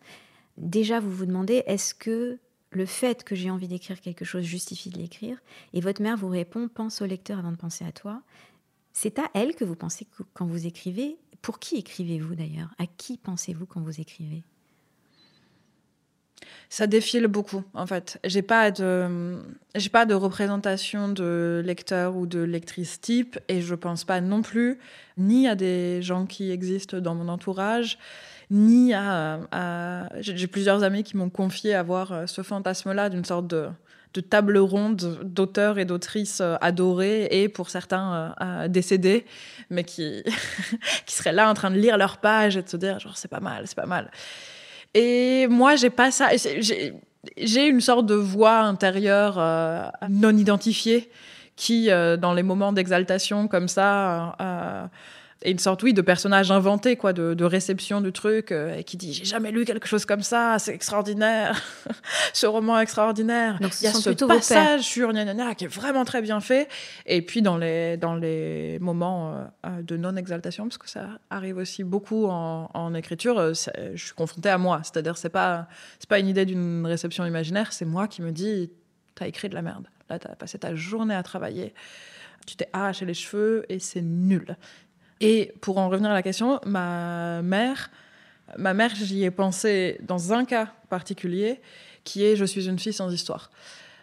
déjà vous vous demandez est-ce que le fait que j'ai envie d'écrire quelque chose justifie de l'écrire? Et votre mère vous répond pense au lecteur avant de penser à toi. C'est à elle que vous pensez quand vous écrivez. Pour qui écrivez-vous d'ailleurs? À qui pensez-vous quand vous écrivez? Ça défile beaucoup en fait. J'ai pas de j'ai pas de représentation de lecteur ou de lectrice type et je pense pas non plus ni à des gens qui existent dans mon entourage ni à, à... j'ai plusieurs amis qui m'ont confié avoir ce fantasme là d'une sorte de de table ronde d'auteurs et d'autrices euh, adorés et pour certains euh, décédés, mais qui, (laughs) qui seraient là en train de lire leurs pages et de se dire genre c'est pas mal, c'est pas mal. Et moi j'ai pas ça. J'ai une sorte de voix intérieure euh, non identifiée qui, dans les moments d'exaltation comme ça, et une sorte, oui, de personnage inventé, quoi, de, réception du truc, euh, et qui dit J'ai jamais lu quelque chose comme ça, c'est extraordinaire, (laughs) ce roman extraordinaire. Donc, il y a ce passage sur gna, qui est vraiment très bien fait. Et puis, dans les, dans les moments euh, euh, de non-exaltation, parce que ça arrive aussi beaucoup en, écriture, je suis confrontée à moi. C'est-à-dire, c'est pas, pas une idée d'une réception imaginaire, c'est moi qui me dis T'as écrit de la merde. Là, t'as passé ta journée à travailler tu t'es arraché les cheveux et c'est nul. Et pour en revenir à la question, ma mère, ma mère, j'y ai pensé dans un cas particulier, qui est je suis une fille sans histoire,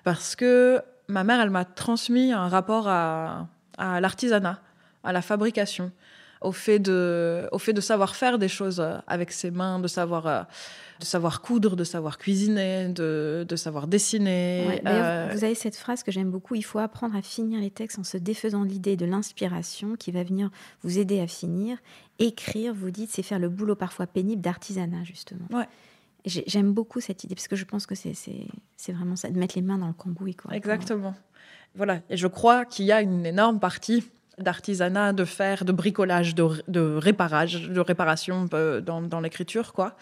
parce que ma mère, elle m'a transmis un rapport à, à l'artisanat, à la fabrication, au fait de, au fait de savoir faire des choses avec ses mains, de savoir euh, de savoir coudre, de savoir cuisiner, de, de savoir dessiner. Euh, vous avez cette phrase que j'aime beaucoup, il faut apprendre à finir les textes en se défaisant l'idée de l'inspiration qui va venir vous aider à finir. Écrire, vous dites, c'est faire le boulot parfois pénible d'artisanat, justement. Ouais. J'aime beaucoup cette idée, parce que je pense que c'est vraiment ça, de mettre les mains dans le cambouis. Quoi, Exactement. Voilà, et je crois qu'il y a une énorme partie d'artisanat, de faire, de bricolage, de, réparage, de réparation euh, dans, l'écriture, quoi.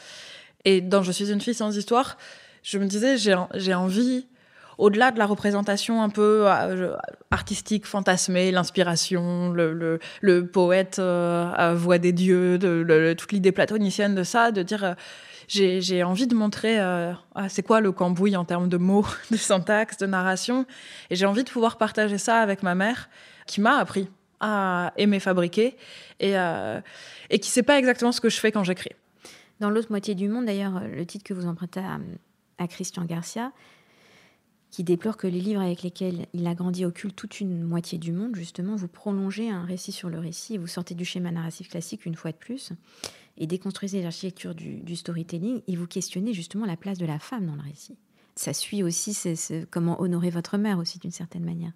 Et dans Je suis une fille sans histoire, je me disais, j'ai envie, au-delà de la représentation un peu euh, artistique, fantasmée, l'inspiration, le, le, poète euh, à voix des dieux, toute l'idée platonicienne de ça, de dire, euh, j'ai envie de montrer ah, c'est quoi le cambouis en termes de mots, (laughs) de syntaxe, de narration. Et j'ai envie de pouvoir partager ça avec ma mère, qui m'a appris à aimer fabriquer et, et qui sait pas exactement ce que je fais quand j'écris. Dans l'autre moitié du monde, d'ailleurs, le titre que vous empruntez à, Christian Garcia, qui déplore que les livres avec lesquels il a grandi occultent toute une moitié du monde, justement, vous prolongez un récit sur le récit, vous sortez du schéma narratif classique une fois de plus, et déconstruisez l'architecture du, storytelling, et vous questionnez justement la place de la femme dans le récit. Ça suit aussi comment honorer votre mère aussi d'une certaine manière.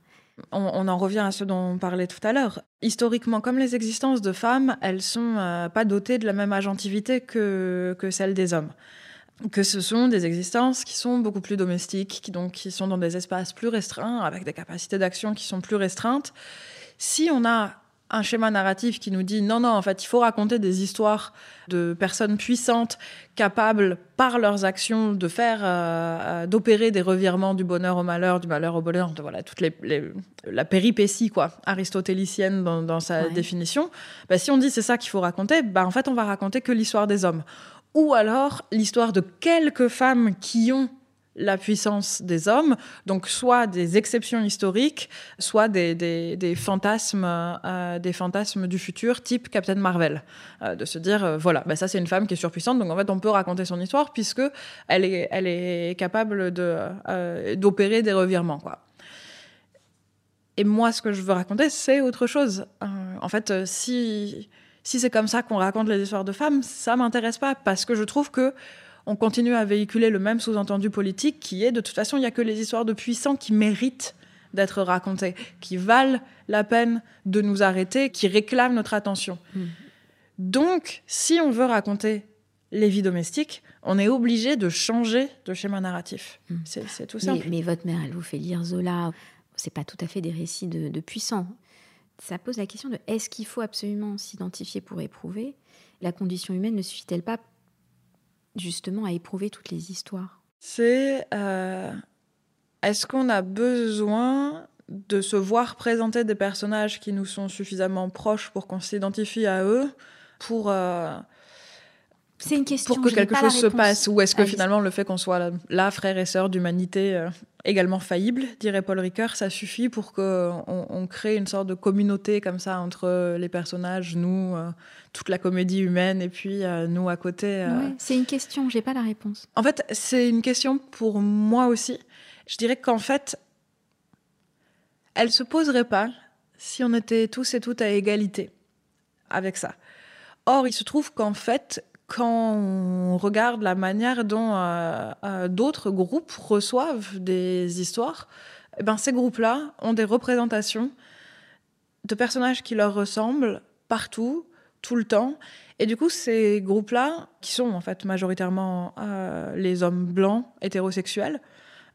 On, en revient à ce dont on parlait tout à l'heure. Historiquement, comme les existences de femmes, elles sont euh, pas dotées de la même agentivité que, que celles des hommes. Que ce sont des existences qui sont beaucoup plus domestiques, qui, donc, qui sont dans des espaces plus restreints, avec des capacités d'action qui sont plus restreintes. Si on a un schéma narratif qui nous dit non, non, en fait, il faut raconter des histoires de personnes puissantes, capables par leurs actions de faire, euh, euh, d'opérer des revirements du bonheur au malheur, du malheur au bonheur, de, voilà, toute les, la péripétie quoi, aristotélicienne dans, sa définition. Bah, si on dit c'est ça qu'il faut raconter, bah, en fait, on va raconter que l'histoire des hommes. Ou alors l'histoire de quelques femmes qui ont la puissance des hommes, donc soit des exceptions historiques, soit des, fantasmes, euh, des fantasmes du futur, type Captain Marvel, euh, de se dire euh, voilà, bah ça c'est une femme qui est surpuissante, donc en fait on peut raconter son histoire puisque elle est, capable de d'opérer des revirements quoi. Et moi, ce que je veux raconter, c'est autre chose. en fait, si si c'est comme ça qu'on raconte les histoires de femmes, ça m'intéresse pas parce que je trouve que on continue à véhiculer le même sous-entendu politique qui est de toute façon, il n'y a que les histoires de puissants qui méritent d'être racontées, qui valent la peine de nous arrêter, qui réclament notre attention. Hmm. Donc, si on veut raconter les vies domestiques, on est obligé de changer de schéma narratif. Hmm. C'est tout ça. Mais, votre mère, elle vous fait lire Zola. C'est pas tout à fait des récits de, de puissants. Ça pose la question de est-ce qu'il faut absolument s'identifier pour éprouver? La condition humaine ne suffit-elle pas justement à éprouver toutes les histoires C'est euh, est-ce qu'on a besoin de se voir présenter des personnages qui nous sont suffisamment proches pour qu'on s'identifie à eux pour euh, c'est une question. Pour que quelque chose se passe, ou est-ce que finalement le fait qu'on soit là, frère et sœur d'humanité euh, également faillible, dirait Paul Ricoeur, ça suffit pour qu'on on crée une sorte de communauté comme ça entre les personnages, nous, euh, toute la comédie humaine, et puis euh, nous à côté. c'est une question, j'ai pas la réponse. En fait, c'est une question pour moi aussi. Je dirais qu'en fait, elle se poserait pas si on était tous et toutes à égalité avec ça. Or, il se trouve qu'en fait, quand on regarde la manière dont euh, euh, d'autres groupes reçoivent des histoires, eh ben, ces groupes-là ont des représentations de personnages qui leur ressemblent partout, tout le temps. Et du coup, ces groupes-là, qui sont en fait majoritairement euh, les hommes blancs hétérosexuels,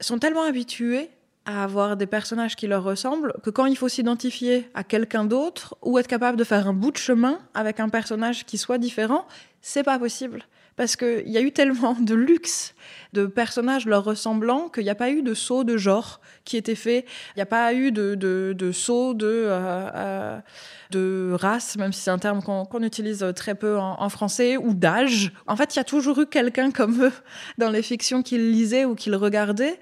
sont tellement habitués à avoir des personnages qui leur ressemblent que quand il faut s'identifier à quelqu'un d'autre ou être capable de faire un bout de chemin avec un personnage qui soit différent, c'est pas possible. Parce qu'il y a eu tellement de luxe de personnages leur ressemblant qu'il n'y a pas eu de saut de genre qui était fait. Il n'y a pas eu de, de, saut de, euh, euh, de race, même si c'est un terme qu'on utilise très peu en, en français, ou d'âge. En fait, il y a toujours eu quelqu'un comme eux dans les fictions qu'ils lisaient ou qu'ils regardaient.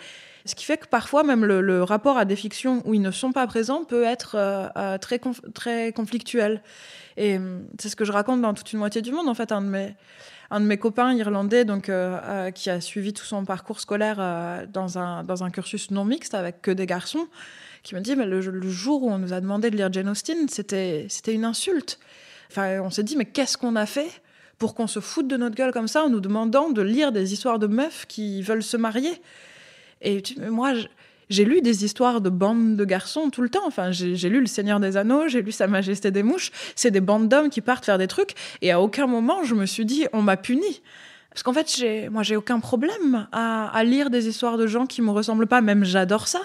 Ce qui fait que parfois, même le, rapport à des fictions où ils ne sont pas présents peut être euh, euh, très, très conflictuel. Et hum, c'est ce que je raconte dans toute une moitié du monde. En fait, un de mes, un de mes copains irlandais, donc, euh, qui a suivi tout son parcours scolaire dans, un, dans un cursus non mixte avec que des garçons, qui me dit mais le, jour où on nous a demandé de lire Jane Austen, c'était une insulte. Enfin, on s'est dit mais qu'est-ce qu'on a fait pour qu'on se foute de notre gueule comme ça en nous demandant de lire des histoires de meufs qui veulent se marier? Et moi, j'ai lu des histoires de bandes de garçons tout le temps. Enfin, j'ai lu Le Seigneur des Anneaux, j'ai lu Sa Majesté des Mouches. C'est des bandes d'hommes qui partent faire des trucs. Et à aucun moment, je me suis dit, on m'a puni. Parce qu'en fait, moi, j'ai aucun problème à, à, lire des histoires de gens qui me ressemblent pas. Même j'adore ça.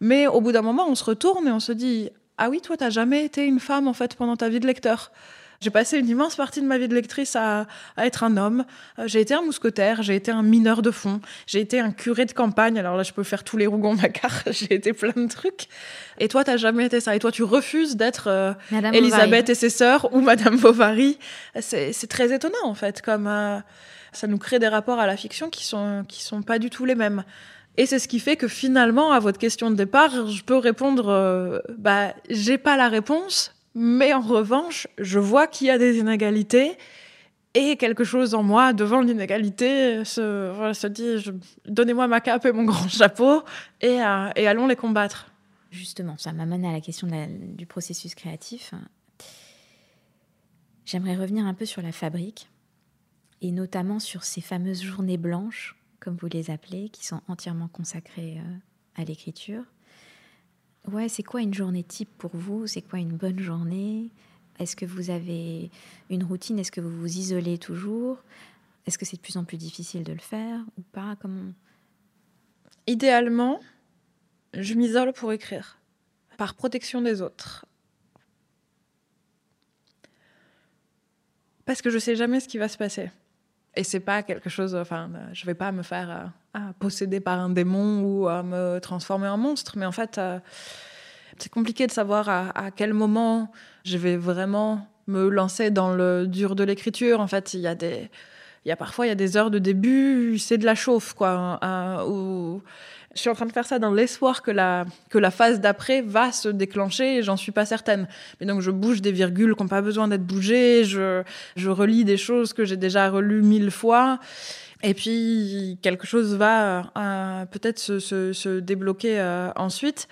Mais au bout d'un moment, on se retourne et on se dit, ah oui, toi, t'as jamais été une femme, en fait, pendant ta vie de lecteur. J'ai passé une immense partie de ma vie de lectrice à, être un homme. Euh, j'ai été un mousquetaire, j'ai été un mineur de fond, j'ai été un curé de campagne. Alors là, je peux faire tous les rougons Macar, (laughs) j'ai été plein de trucs. Et toi, t'as jamais été ça. Et toi, tu refuses d'être euh, Elisabeth et ses sœurs ou Madame Bovary. C'est très étonnant, en fait, comme euh, ça nous crée des rapports à la fiction qui sont, qui sont pas du tout les mêmes. Et c'est ce qui fait que finalement, à votre question de départ, je peux répondre, bah, j'ai pas la réponse, mais en revanche, je vois qu'il y a des inégalités et quelque chose en moi, devant l'inégalité, se, se dit donnez-moi ma cape et mon (laughs) grand chapeau et, euh, et allons les combattre. Justement, ça m'amène à la question du processus créatif. J'aimerais revenir un peu sur la fabrique et notamment sur ces fameuses journées blanches, comme vous les appelez, qui sont entièrement consacrées euh, à l'écriture. Ouais, c'est quoi une journée type pour vous? C'est quoi une bonne journée? Est-ce que vous avez une routine? Est-ce que vous vous isolez toujours? Est-ce que c'est de plus en plus difficile de le faire ou pas? Comment? Idéalement, je m'isole pour écrire, par protection des autres. Parce que je sais jamais ce qui va se passer. Et c'est pas quelque chose, enfin, je vais pas me faire euh, posséder par un démon ou à me transformer en monstre, mais en fait, euh, c'est compliqué de savoir à, quel moment je vais vraiment me lancer dans le dur de l'écriture. En fait, il y a des, il y a parfois il y a des heures de début, c'est de la chauffe, quoi. Hein, je suis en train de faire ça dans l'espoir que la, que la phase d'après va se déclencher et j'en suis pas certaine. Mais donc je bouge des virgules qui n'ont pas besoin d'être bougées, je, je relis des choses que j'ai déjà relues mille fois. Et puis quelque chose va euh, peut-être se, se, débloquer euh, ensuite.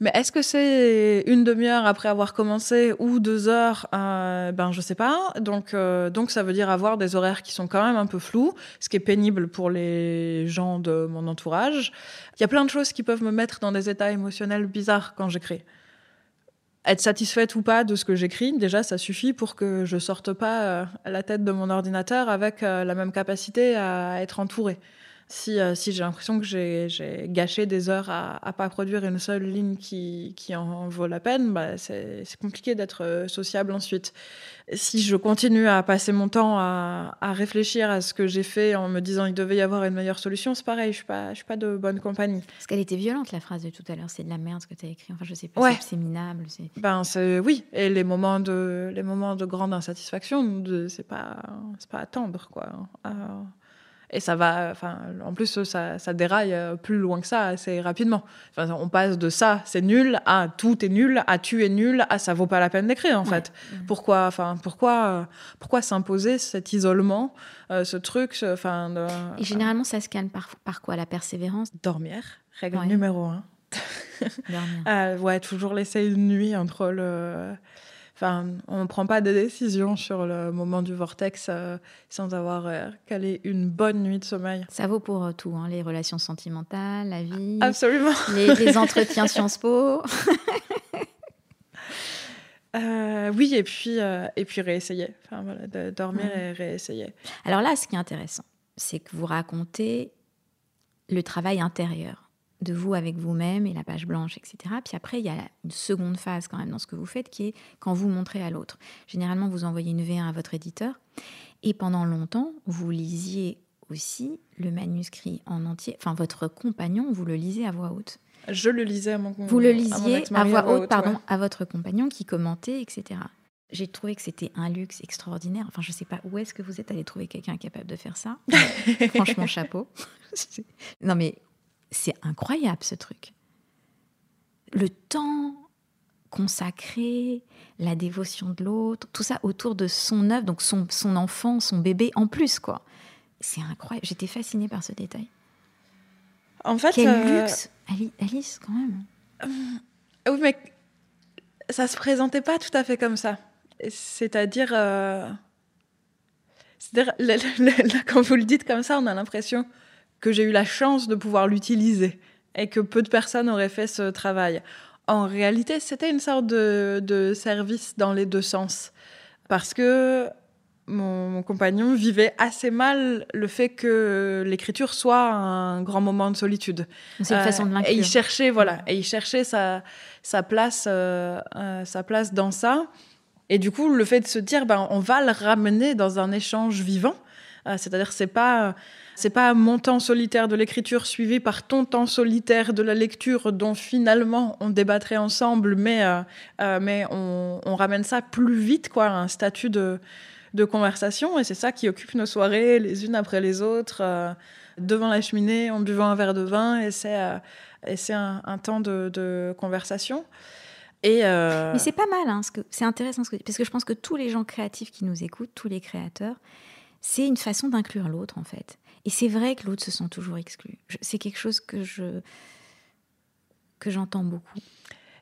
Mais est-ce que c'est une demi-heure après avoir commencé ou deux heures euh, Ben, je sais pas. Donc, euh, donc, ça veut dire avoir des horaires qui sont quand même un peu flous, ce qui est pénible pour les gens de mon entourage. Il y a plein de choses qui peuvent me mettre dans des états émotionnels bizarres quand j'écris. être satisfaite ou pas de ce que j'écris, déjà, ça suffit pour que je sorte pas euh, à la tête de mon ordinateur avec euh, la même capacité à être entourée. Si, euh, si j'ai l'impression que j'ai gâché des heures à ne pas produire une seule ligne qui, qui en vaut la peine, bah, c'est compliqué d'être sociable ensuite si je continue à passer mon temps à, réfléchir à ce que j'ai fait en me disant il devait y avoir une meilleure solution, c'est pareil, je suis pas, je suis pas de bonne compagnie. Parce qu'elle était violente la phrase de tout à l'heure, c'est de la merde ce que tu as écrit. Enfin, je sais pas, c'est minable. Ben oui, et les moments de les moments de grande insatisfaction, c'est pas c'est pas attendre quoi. Euh, et ça va, enfin, en plus, ça, ça, déraille euh, plus loin que ça assez rapidement. Enfin, on passe de ça, c'est nul, à tout est nul, à tu es nul, à ça vaut pas la peine d'écrire, en fait. Pourquoi, enfin, pourquoi, euh, pourquoi s'imposer cet isolement, euh, ce truc, enfin. Et généralement, ça se calme par, par quoi La persévérance? Dormir, règle numéro un. Dormir. (laughs) ouais, toujours laisser une nuit entre le Enfin, on ne prend pas de décision sur le moment du vortex euh, sans avoir euh, calé une bonne nuit de sommeil. Ça vaut pour euh, tout, hein, les relations sentimentales, la vie. Absolument. (laughs) Les, entretiens Sciences Po. (laughs) oui, et puis, et puis réessayer. Enfin, voilà, de dormir et réessayer. Alors là, ce qui est intéressant, c'est que vous racontez le travail intérieur de vous avec vous-même et la page blanche, etc. Puis après, il y a une seconde phase quand même dans ce que vous faites qui est quand vous montrez à l'autre. Généralement, vous envoyez une V1 à votre éditeur et pendant longtemps, vous lisiez aussi le manuscrit en entier. Enfin, votre compagnon, vous le lisez à voix haute. Je le lisais à mon compagnon. Vous le lisiez à, voix haute, pardon, à votre compagnon qui commentait, etc. J'ai trouvé que c'était un luxe extraordinaire. Enfin, je ne sais pas où est-ce que vous êtes allé trouver quelqu'un capable de faire ça. (laughs) Franchement, chapeau. (laughs) non, mais c'est incroyable ce truc. Le temps consacré, la dévotion de l'autre, tout ça autour de son œuvre, donc son, son enfant, son bébé en plus, quoi. C'est incroyable. J'étais fascinée par ce détail. En fait, quel euh, luxe, Alice, quand même. Euh, oui, mais ça se présentait pas tout à fait comme ça. C'est-à-dire, euh, c'est-à-dire, (laughs) quand vous le dites comme ça, on a l'impression que j'ai eu la chance de pouvoir l'utiliser et que peu de personnes auraient fait ce travail. En réalité, c'était une sorte de, service dans les deux sens. Parce que mon, compagnon vivait assez mal le fait que l'écriture soit un grand moment de solitude. C'est une façon de l'inclure. Et il cherchait, voilà, et il cherchait sa, sa, place, euh, euh, sa place dans ça. Et du coup, le fait de se dire, ben, on va le ramener dans un échange vivant, euh, c'est-à-dire, c'est pas c'est pas mon temps solitaire de l'écriture suivi par ton temps solitaire de la lecture dont finalement on débattrait ensemble, mais, euh, euh, mais on, ramène ça plus vite, quoi, un statut de, de conversation. Et c'est ça qui occupe nos soirées les unes après les autres, euh, devant la cheminée, en buvant un verre de vin. Et c'est et c'est un, temps de, conversation. Mais c'est pas mal, hein, c'est intéressant, parce que je pense que tous les gens créatifs qui nous écoutent, tous les créateurs, c'est une façon d'inclure l'autre en fait. Et c'est vrai que l'autre se sent toujours exclu. C'est quelque chose que je que j'entends beaucoup.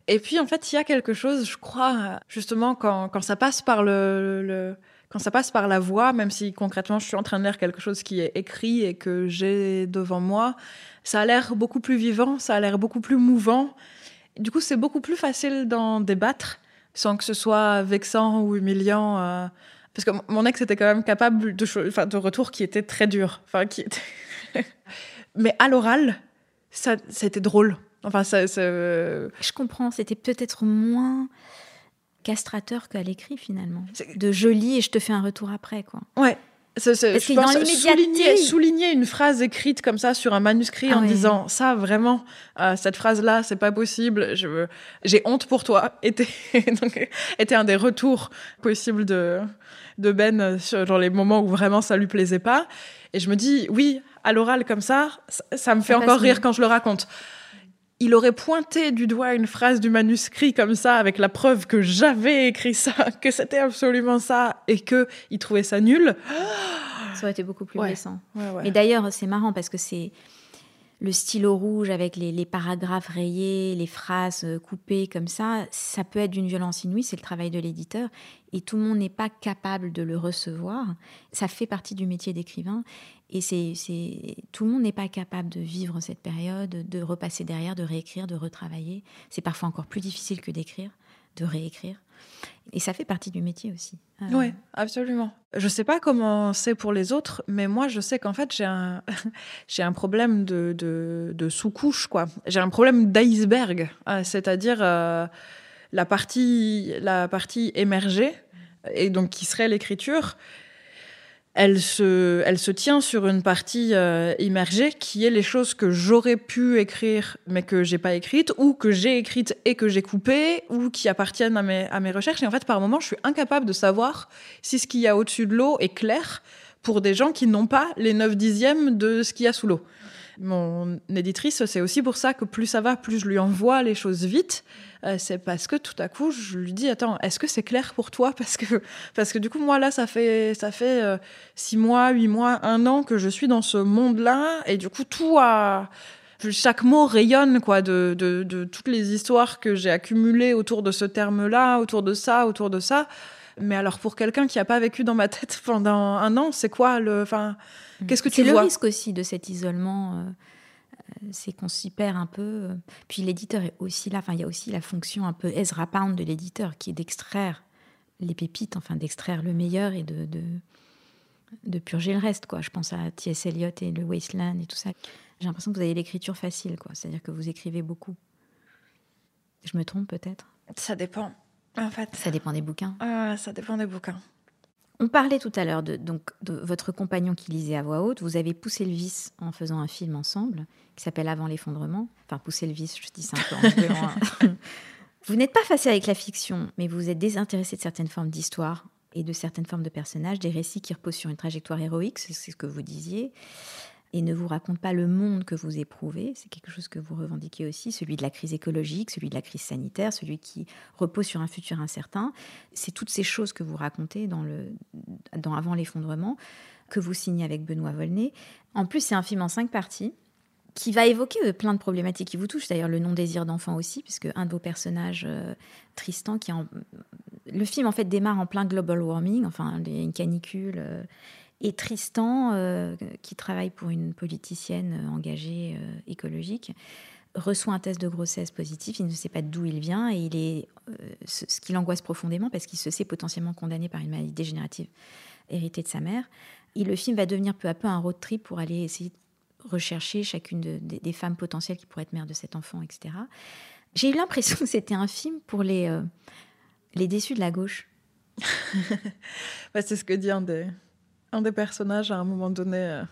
Et puis en fait, il y a quelque chose, je crois, justement, quand, quand ça passe par le, quand ça passe par la voix, même si concrètement je suis en train de lire quelque chose qui est écrit et que j'ai devant moi, ça a l'air beaucoup plus vivant, ça a l'air beaucoup plus mouvant. du coup, c'est beaucoup plus facile d'en débattre sans que ce soit vexant ou humiliant. Euh, parce que mon ex était quand même capable de, enfin, de retours qui étaient très durs. Enfin, qui (laughs) Mais à l'oral, ça, c'était drôle. Enfin, ça, Je comprends, c'était peut-être moins castrateur qu'à l'écrit finalement. De joli et je te fais un retour après, quoi. Ouais, c'est, je pense souligner, souligner, une phrase écrite comme ça sur un manuscrit ah en disant ça vraiment euh, cette phrase là c'est pas possible je j'ai honte pour toi était (laughs) donc était un des retours possibles de de Ben sur les moments où vraiment ça lui plaisait pas. Et je me dis oui à l'oral comme ça ça, me fait encore rire quand je le raconte. Il aurait pointé du doigt une phrase du manuscrit comme ça, avec la preuve que j'avais écrit ça, (laughs) que c'était absolument ça, et que il trouvait ça nul. Ça aurait été beaucoup plus ouais. Et d'ailleurs, c'est marrant parce que c'est le stylo rouge avec les, paragraphes rayés, les phrases euh, coupées comme ça, ça peut être d'une violence inouïe, c'est le travail de l'éditeur, et tout le monde n'est pas capable de le recevoir. Ça fait partie du métier d'écrivain, et c'est, tout le monde n'est pas capable de vivre cette période, de repasser derrière, de réécrire, de retravailler. C'est parfois encore plus difficile que d'écrire. De réécrire. Et ça fait partie du métier aussi. Euh, oui, absolument. Je ne sais pas comment c'est pour les autres, mais moi, je sais qu'en fait, j'ai un, (laughs) j'ai un problème de, de, sous-couche, quoi. J'ai un problème d'iceberg, euh, c'est-à-dire euh, la, partie, la partie émergée, et donc qui serait l'écriture, elle se, elle se tient sur une partie euh, immergée qui est les choses que j'aurais pu écrire mais que j'ai pas écrites ou que j'ai écrites et que j'ai coupées ou qui appartiennent à mes, à mes recherches. Et en fait, par moment, je suis incapable de savoir si ce qu'il y a au-dessus de l'eau est clair pour des gens qui n'ont pas les 9 dixièmes de ce qu'il y a sous l'eau. Mon éditrice, c'est aussi pour ça que plus ça va, plus je lui envoie les choses vite. Euh, c'est parce que tout à coup, je lui dis Attends, est-ce que c'est clair pour toi? Parce que, parce que du coup, moi, là, ça fait, ça fait euh, six mois, huit mois, un an que je suis dans ce monde-là. Et du coup, tout a. Chaque mot rayonne quoi de, de, toutes les histoires que j'ai accumulées autour de ce terme-là, autour de ça, autour de ça. Mais alors pour quelqu'un qui n'a pas vécu dans ma tête (laughs) pendant un an, c'est quoi le. Qu'est-ce que tu vois C'est le risque aussi de cet isolement. Euh, c'est qu'on s'y perd un peu. Puis l'éditeur est aussi là. Enfin, il y a aussi la fonction un peu Ezra Pound de l'éditeur qui est d'extraire les pépites, enfin d'extraire le meilleur et de, de, purger le reste. Quoi. Je pense à T.S. Eliot et le Wasteland et tout ça. J'ai l'impression que vous avez l'écriture facile, quoi. C'est-à-dire que vous écrivez beaucoup. Je me trompe peut-être? Ça dépend. En fait, ça dépend des bouquins. Ah, ça dépend des bouquins. On parlait tout à l'heure de, donc, de votre compagnon qui lisait à voix haute. Vous avez poussé le vice en faisant un film ensemble qui s'appelle Avant l'effondrement. Enfin, poussé le vice, je dis ça un peu en hein. (laughs) Vous n'êtes pas facile avec la fiction, mais vous êtes désintéressé de certaines formes d'histoire et de certaines formes de personnages, des récits qui reposent sur une trajectoire héroïque, c'est ce que vous disiez et ne vous raconte pas le monde que vous éprouvez. C'est quelque chose que vous revendiquez aussi, celui de la crise écologique, celui de la crise sanitaire, celui qui repose sur un futur incertain. C'est toutes ces choses que vous racontez dans, le, dans Avant l'effondrement, que vous signez avec Benoît Volney. En plus, c'est un film en cinq parties qui va évoquer euh, plein de problématiques qui vous touchent, d'ailleurs le non-désir d'enfant aussi, puisque un de vos personnages, euh, Tristan, qui en... le film en fait démarre en plein global warming, enfin une canicule, euh, et Tristan, euh, qui travaille pour une politicienne euh, engagée euh, écologique, reçoit un test de grossesse positif. Il ne sait pas d'où il vient et il est ce qui l'angoisse profondément parce qu'il se sait potentiellement condamné par une maladie dégénérative héritée de sa mère. Et le film va devenir peu à peu un road trip pour aller essayer de rechercher chacune des femmes potentielles qui pourraient être mères de cet enfant, etc. J'ai eu l'impression que c'était un film pour les, les déçus de la gauche. (laughs) bah, c'est ce que dit un un des personnages à un moment donné, euh,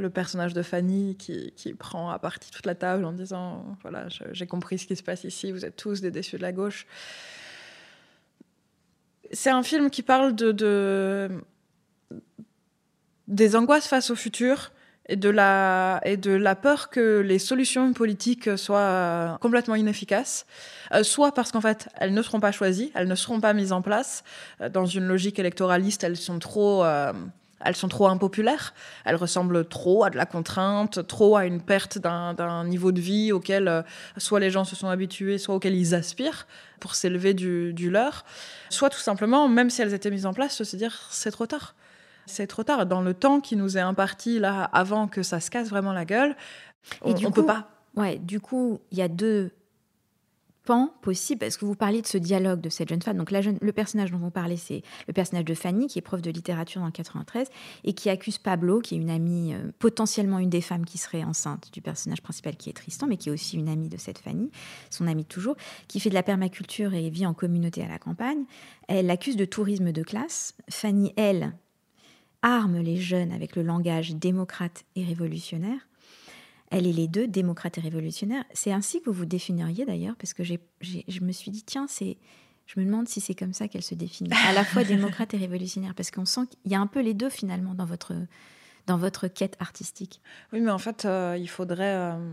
le personnage de Fanny qui, prend à partie toute la table en disant voilà j'ai compris ce qui se passe ici, vous êtes tous des déçus de la gauche. C'est un film qui parle de, des angoisses face au futur et de la peur que les solutions politiques soient complètement inefficaces, euh, soit parce qu'en fait elles ne seront pas choisies, elles ne seront pas mises en place. Euh, dans une logique électoraliste, elles sont trop euh, impopulaires, elles ressemblent trop à de la contrainte, trop à une perte d'un niveau de vie auquel soit les gens se sont habitués, soit auquel ils aspirent pour s'élever du, du leur, soit tout simplement, même si elles étaient mises en place, se dire c'est trop tard c'est trop tard. Dans le temps qui nous est imparti là, avant que ça se casse vraiment la gueule, on, ne peut pas. Ouais, du coup, il y a deux pans possibles, parce que vous parliez de ce dialogue de cette jeune femme? Donc la jeune, le personnage dont vous parlez, c'est le personnage de Fanny, qui est prof de littérature dans le 93, et qui accuse Pablo, qui est une amie, euh, potentiellement une des femmes qui serait enceinte du personnage principal, qui est Tristan, mais qui est aussi une amie de cette Fanny, son amie toujours, qui fait de la permaculture et vit en communauté à la campagne. Elle l'accuse de tourisme de classe. Fanny, elle, arme les jeunes avec le langage démocrate et révolutionnaire. Elle est les deux, démocrate et révolutionnaire. C'est ainsi que vous vous définiriez d'ailleurs, parce que je me suis dit, tiens, c'est, je me demande si c'est comme ça qu'elle se définit, à la fois (laughs) démocrate et révolutionnaire, parce qu'on sent qu'il y a un peu les deux finalement dans votre, dans votre quête artistique. Oui, mais en fait, euh, il faudrait, euh,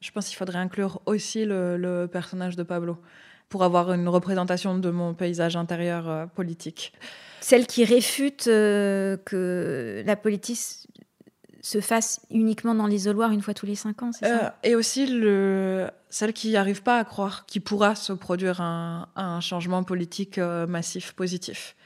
je pense qu'il faudrait inclure aussi le, personnage de Pablo pour avoir une représentation de mon paysage intérieur euh, politique. Celle qui réfute euh, que la politique se fasse uniquement dans l'isoloir une fois tous les cinq ans, c'est ça? Euh, Et aussi le, celle qui n'arrive pas à croire qu'il pourra se produire un, changement politique euh, massif positif.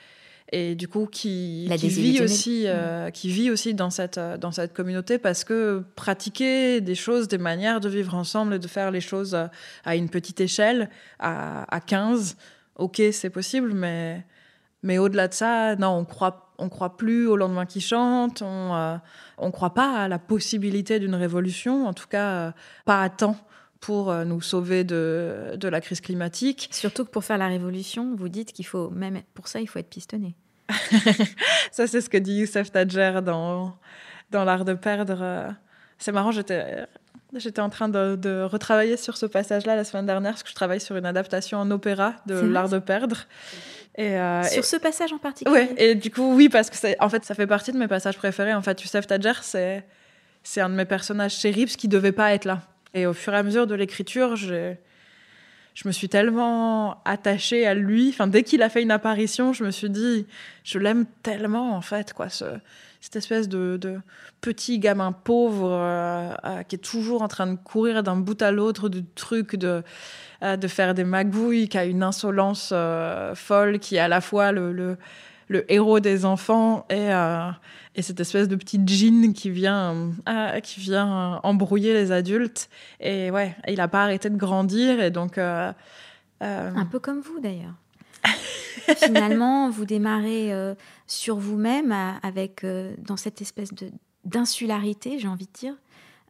et du coup qui, qui vit aussi, euh, qui vit aussi dans cette, dans cette communauté parce que pratiquer des choses, des manières de vivre ensemble et de faire les choses à une petite échelle, à, à 15, ok, c'est possible, mais, mais au-delà de ça, non, on croit, on croit plus au lendemain qui chante, on ne croit pas à la possibilité d'une révolution, en tout cas pas à temps pour nous sauver de, de, la crise climatique. Surtout que pour faire la révolution, vous dites qu'il faut, même pour ça, il faut être pistonné. (laughs) ça, c'est ce que dit Youssef Tadjer dans, dans L'Art de perdre. C'est marrant, j'étais. J'étais en train de, retravailler sur ce passage-là la semaine dernière, parce que je travaille sur une adaptation en opéra de L'Art de perdre. Et, euh, sur ce passage en particulier Oui, et du coup, oui, parce que en fait, ça fait partie de mes passages préférés. En fait, Youssef Tadjer, c'est, c'est un de mes personnages chéris, parce qu'il ne devait pas être là. Et au fur et à mesure de l'écriture, j'ai je me suis tellement attachée à lui. Enfin, dès qu'il a fait une apparition, je me suis dit, je l'aime tellement, en fait, quoi. Ce, cette espèce de, petit gamin pauvre euh, euh, qui est toujours en train de courir d'un bout à l'autre de trucs, de, de faire des magouilles, qui a une insolence folle, qui est à la fois le, le, héros des enfants et et cette espèce de petit djinn qui vient, euh, qui vient embrouiller les adultes. Et ouais, il n'a pas arrêté de grandir. Et donc. Euh, euh, Un peu comme vous d'ailleurs. (laughs) Finalement, vous démarrez sur vous-même avec dans cette espèce de d'insularité, j'ai envie de dire,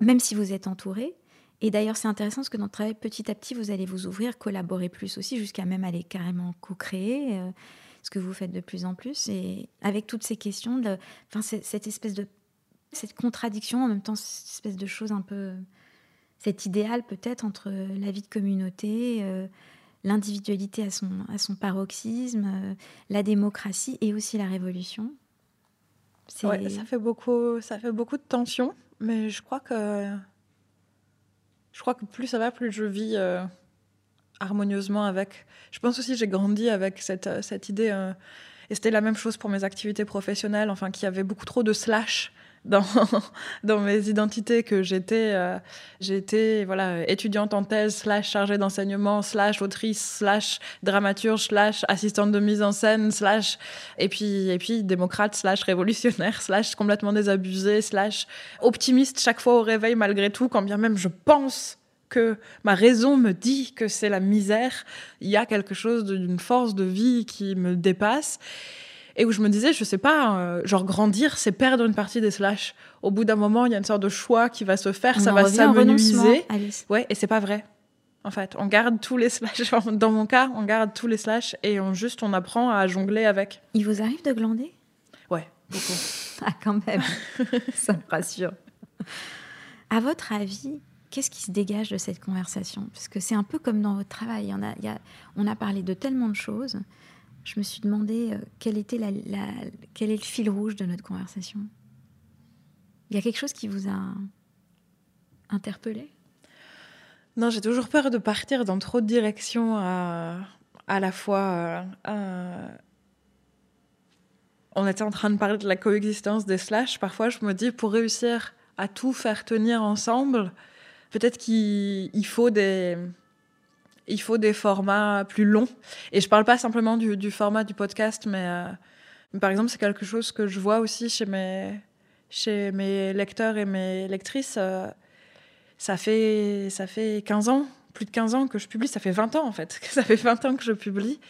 même si vous êtes entouré. Et d'ailleurs, c'est intéressant parce que dans le travail, petit à petit, vous allez vous ouvrir, collaborer plus aussi, jusqu'à même aller carrément co-créer ce que vous faites de plus en plus. Et avec toutes ces questions, enfin, cette espèce de cette contradiction, en même temps, cette espèce de chose un peu. cet idéal peut-être entre la vie de communauté, euh, l'individualité à son, à son paroxysme, euh, la démocratie et aussi la révolution. Ouais, ça fait beaucoup, ça fait beaucoup de tension, mais je crois que je crois que plus ça va, plus je vis euh, harmonieusement avec. Je pense aussi j'ai grandi avec cette, euh, cette idée, euh, et c'était la même chose pour mes activités professionnelles, enfin, qu'il y avait beaucoup trop de slash dans, (laughs) dans mes identités, que j'étais euh, j'étais voilà, étudiante en thèse, slash chargée d'enseignement, slash autrice, slash dramaturge, slash assistante de mise en scène, slash et puis, et puis démocrate, slash révolutionnaire, slash complètement désabusée, slash optimiste chaque fois au réveil malgré tout, quand bien même je pense que ma raison me dit que c'est la misère, il y a quelque chose d'une force de vie qui me dépasse. Et où je me disais, je sais pas, euh, genre grandir, c'est perdre une partie des slash. Au bout d'un moment, il y a une sorte de choix qui va se faire, ça va s'amenuiser. Ouais, et c'est pas vrai. En fait, on garde tous les slash. (laughs) Dans mon cas, on garde tous les slash et on juste on apprend à jongler avec. Il vous arrive de glander? Ouais, beaucoup. (laughs) ah, quand même. (laughs) ça me rassure. À votre avis, qu'est-ce qui se dégage de cette conversation? Parce que c'est un peu comme dans votre travail. On a, on a parlé de tellement de choses. Je me suis demandé euh, quel, était est le fil rouge de notre conversation? Il y a quelque chose qui vous a interpellé? Non, j'ai toujours peur de partir dans trop de directions à, à la fois. Euh, on était en train de parler de la coexistence des slash. Parfois, je me dis, pour réussir à tout faire tenir ensemble, peut-être qu'il faut des il faut des formats plus longs. Et je parle pas simplement du, format du podcast, euh, mais, par exemple, c'est quelque chose que je vois aussi chez mes, chez mes lecteurs et mes lectrices. Euh, ça, fait, ça fait 15 ans, plus de 15 ans que je publie. Ça fait 20 ans, en fait. (laughs) Ça fait 20 ans que je publie.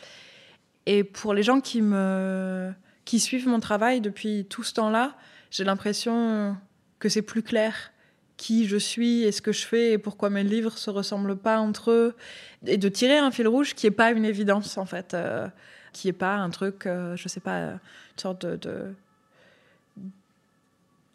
Et pour les gens qui, me, qui suivent mon travail depuis tout ce temps-là, j'ai l'impression que c'est plus clair qui je suis et ce que je fais et pourquoi mes livres se ressemblent pas entre eux. Et de tirer un fil rouge qui est pas une évidence en fait euh, qui est pas un truc euh, je sais pas une sorte de,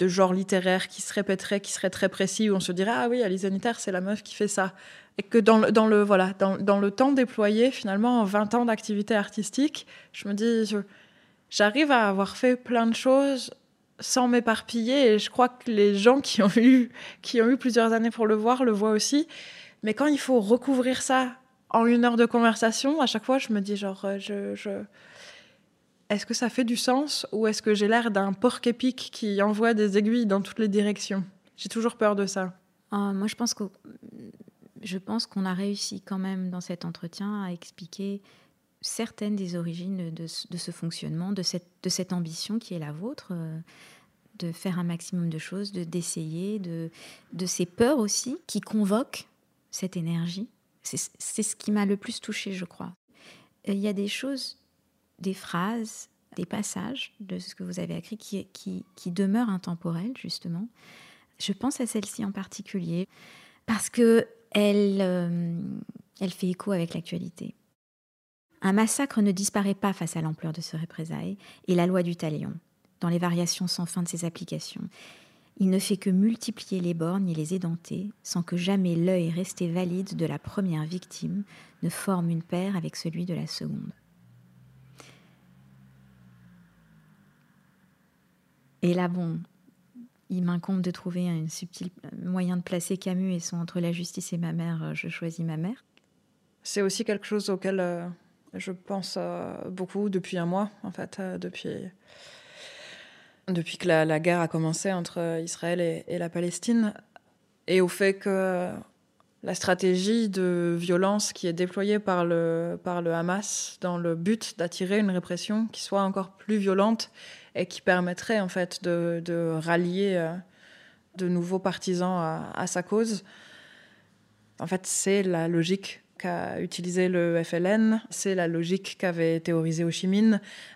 genre littéraire qui se répéterait qui serait très précis où on se dirait ah oui Alice Zaniter c'est la meuf qui fait ça. Et que dans le, dans le voilà dans, dans le temps déployé finalement en 20 ans d'activité artistique je me dis j'arrive à avoir fait plein de choses sans m'éparpiller. Et je crois que les gens qui ont, eu, qui ont eu plusieurs années pour le voir le voient aussi. Mais quand il faut recouvrir ça en une heure de conversation, à chaque fois, je me dis genre, euh, je, est-ce que ça fait du sens ou est-ce que j'ai l'air d'un porc épique qui envoie des aiguilles dans toutes les directions? J'ai toujours peur de ça. Ah, moi, je pense je pense qu'on a réussi quand même dans cet entretien à expliquer certaine des origines de, ce fonctionnement, de cette, ambition qui est la vôtre, euh, de faire un maximum de choses, de d'essayer, de, ces peurs aussi qui convoquent cette énergie. C'est ce qui m'a le plus touchée, je crois. Il y a des choses, des phrases, des passages de ce que vous avez écrit qui, demeurent intemporels, justement. Je pense à celle-ci en particulier parce que elle, euh, elle fait écho avec l'actualité. Un massacre ne disparaît pas face à l'ampleur de ce représailles et la loi du talion, dans les variations sans fin de ses applications. Il ne fait que multiplier les bornes et les édenter, sans que jamais l'œil resté valide de la première victime ne forme une paire avec celui de la seconde. Et là, bon, il m'incombe de trouver un subtil moyen de placer Camus et son Entre la justice et ma mère, euh, je choisis ma mère. C'est aussi quelque chose auquel euh, je pense euh, beaucoup depuis un mois, en fait, depuis, depuis que la, guerre a commencé entre Israël et, la Palestine, et au fait que la stratégie de violence qui est déployée par le, par le Hamas dans le but d'attirer une répression qui soit encore plus violente et qui permettrait en fait de, rallier euh, de nouveaux partisans à, sa cause. En fait, c'est la logique qu'a utilisé le FLN, c'est la logique qu'avait théorisé Ho.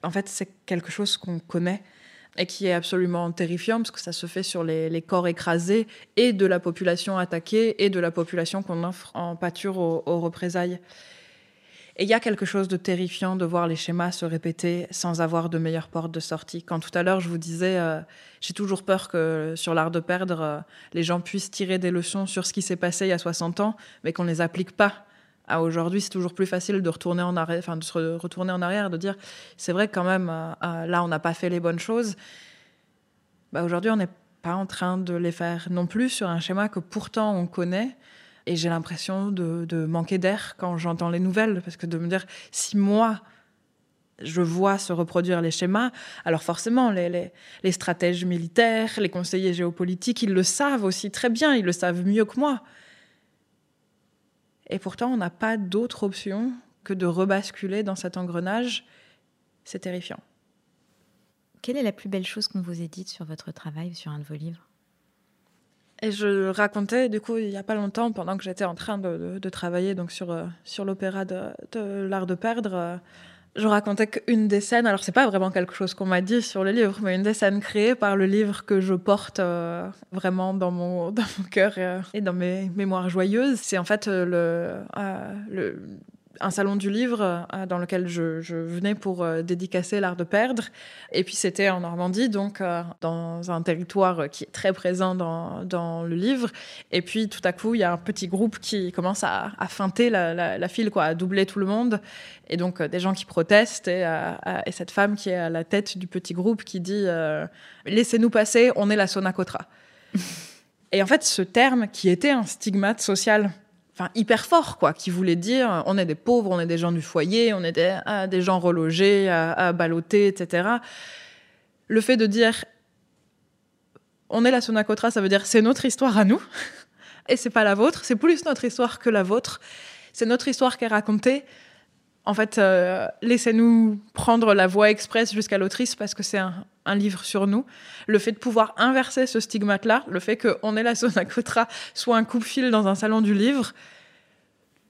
En fait, c'est quelque chose qu'on connaît et qui est absolument terrifiant parce que ça se fait sur les, corps écrasés et de la population attaquée et de la population qu'on offre en pâture aux représailles. Et il y a quelque chose de terrifiant de voir les schémas se répéter sans avoir de meilleure porte de sortie. Quand tout à l'heure je vous disais, euh, j'ai toujours peur que sur l'art de perdre, euh, les gens puissent tirer des leçons sur ce qui s'est passé il y a 60 ans, mais qu'on ne les applique pas aujourd'hui. C'est toujours plus facile de retourner en arrière, de se retourner en arrière, de dire, c'est vrai quand même, euh, là on n'a pas fait les bonnes choses. Bah, aujourd'hui on n'est pas en train de les faire non plus sur un schéma que pourtant on connaît et j'ai l'impression de, manquer d'air quand j'entends les nouvelles, parce que de me dire, si moi, je vois se reproduire les schémas, alors forcément, les, stratèges militaires, les conseillers géopolitiques, ils le savent aussi très bien, ils le savent mieux que moi. Et pourtant, on n'a pas d'autre option que de rebasculer dans cet engrenage. C'est terrifiant. Quelle est la plus belle chose qu'on vous ait dite sur votre travail ou sur un de vos livres? Et je racontais, du coup, il n'y a pas longtemps, pendant que j'étais en train de, de, travailler donc sur, euh, sur l'opéra de, de l'art de perdre, euh, je racontais qu'une des scènes, alors c'est pas vraiment quelque chose qu'on m'a dit sur le livre, mais une des scènes créées par le livre que je porte euh, vraiment dans mon, (laughs) cœur et dans mes mémoires joyeuses, c'est en fait le, le, un salon du livre euh, dans lequel je, venais pour euh, dédicacer l'art de perdre. Et puis c'était en Normandie, donc euh, dans un territoire qui est très présent dans, dans, le livre. Et puis tout à coup, il y a un petit groupe qui commence à, feinter la, file, quoi, à doubler tout le monde. Et donc des gens qui protestent et, et, cette femme qui est à la tête du petit groupe qui dit Laissez-nous passer, on est la Sonacotra. (laughs) et en fait, ce terme qui était un stigmate social hyper fort, quoi, qui voulait dire on est des pauvres, on est des gens du foyer, on est des, ah, gens relogés, à, à balloter, etc. Le fait de dire on est la Sonacotra, ça veut dire c'est notre histoire à nous, (laughs) et c'est pas la vôtre, c'est plus notre histoire que la vôtre, c'est notre histoire qui est racontée. En fait, euh, laissez-nous prendre la voie express jusqu'à l'autrice parce que c'est un, un livre sur nous. Le fait de pouvoir inverser ce stigmate-là, le fait qu'on ait la Sonacotra soit un coupe-fil dans un salon du livre,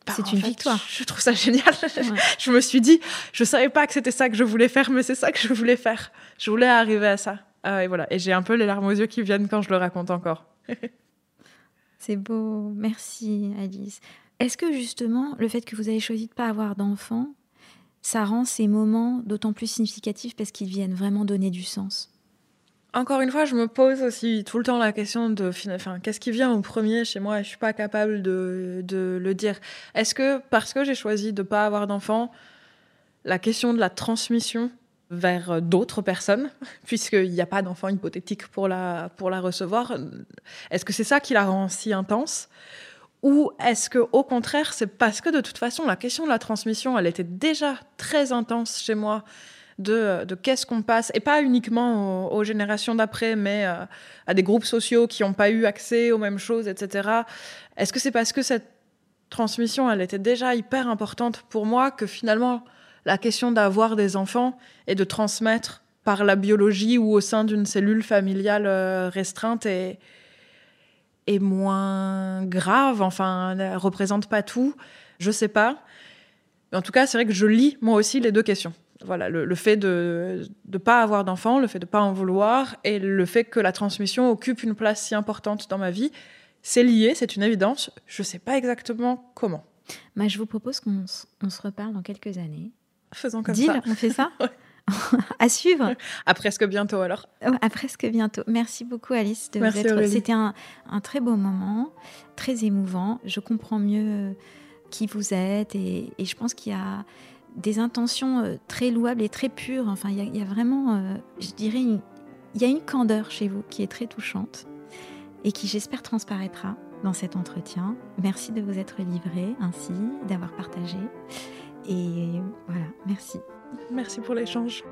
bah, c'est une victoire. Je trouve ça génial. (laughs) je me suis dit, je savais pas que c'était ça que je voulais faire, mais c'est ça que je voulais faire. Je voulais arriver à ça. Ah, et voilà. Et j'ai un peu les larmes aux yeux qui viennent quand je le raconte encore. (laughs) c'est beau. Merci, Alice. Est-ce que justement, le fait que vous avez choisi de pas avoir d'enfant, ça rend ces moments d'autant plus significatifs parce qu'ils viennent vraiment donner du sens. Encore une fois, je me pose aussi tout le temps la question de enfin, qu'est-ce qui vient au premier chez moi et je suis pas capable de, de le dire. Est-ce que parce que j'ai choisi de ne pas avoir d'enfant, la question de la transmission vers d'autres personnes, (laughs) puisqu'il n'y a pas d'enfant hypothétique pour la, pour la recevoir, est-ce que c'est ça qui la rend si intense? Ou est-ce que au contraire, c'est parce que de toute façon, la question de la transmission, elle était déjà très intense chez moi de, qu'est-ce qu'on passe, et pas uniquement aux, générations d'après, mais euh, à des groupes sociaux qui n'ont pas eu accès aux mêmes choses, etc. Est-ce que c'est parce que cette transmission, elle était déjà hyper importante pour moi que finalement, la question d'avoir des enfants et de transmettre par la biologie ou au sein d'une cellule familiale euh, restreinte est, est moins grave, enfin, ne représente pas tout. Je sais pas. Mais en tout cas, c'est vrai que je lis moi aussi les deux questions. Voilà, le, fait de ne pas avoir d'enfants, le fait de ne pas en vouloir, et le fait que la transmission occupe une place si importante dans ma vie, c'est lié, c'est une évidence. Je ne sais pas exactement comment. Bah, je vous propose qu'on se reparle dans quelques années. Faisons comme Deal, ça. on fait ça? (laughs) (laughs) à suivre. À presque bientôt alors. À presque bientôt. Merci beaucoup Alice de vous être. C'était un, un, très beau moment, très émouvant. Je comprends mieux qui vous êtes et, et je pense qu'il y a des intentions euh, très louables et très pures. Enfin, il y, a vraiment, euh, je dirais, il y a une candeur chez vous qui est très touchante et qui, j'espère, transparaîtra dans cet entretien. Merci de vous être livré ainsi, d'avoir partagé. Et voilà, merci. Merci pour l'échange.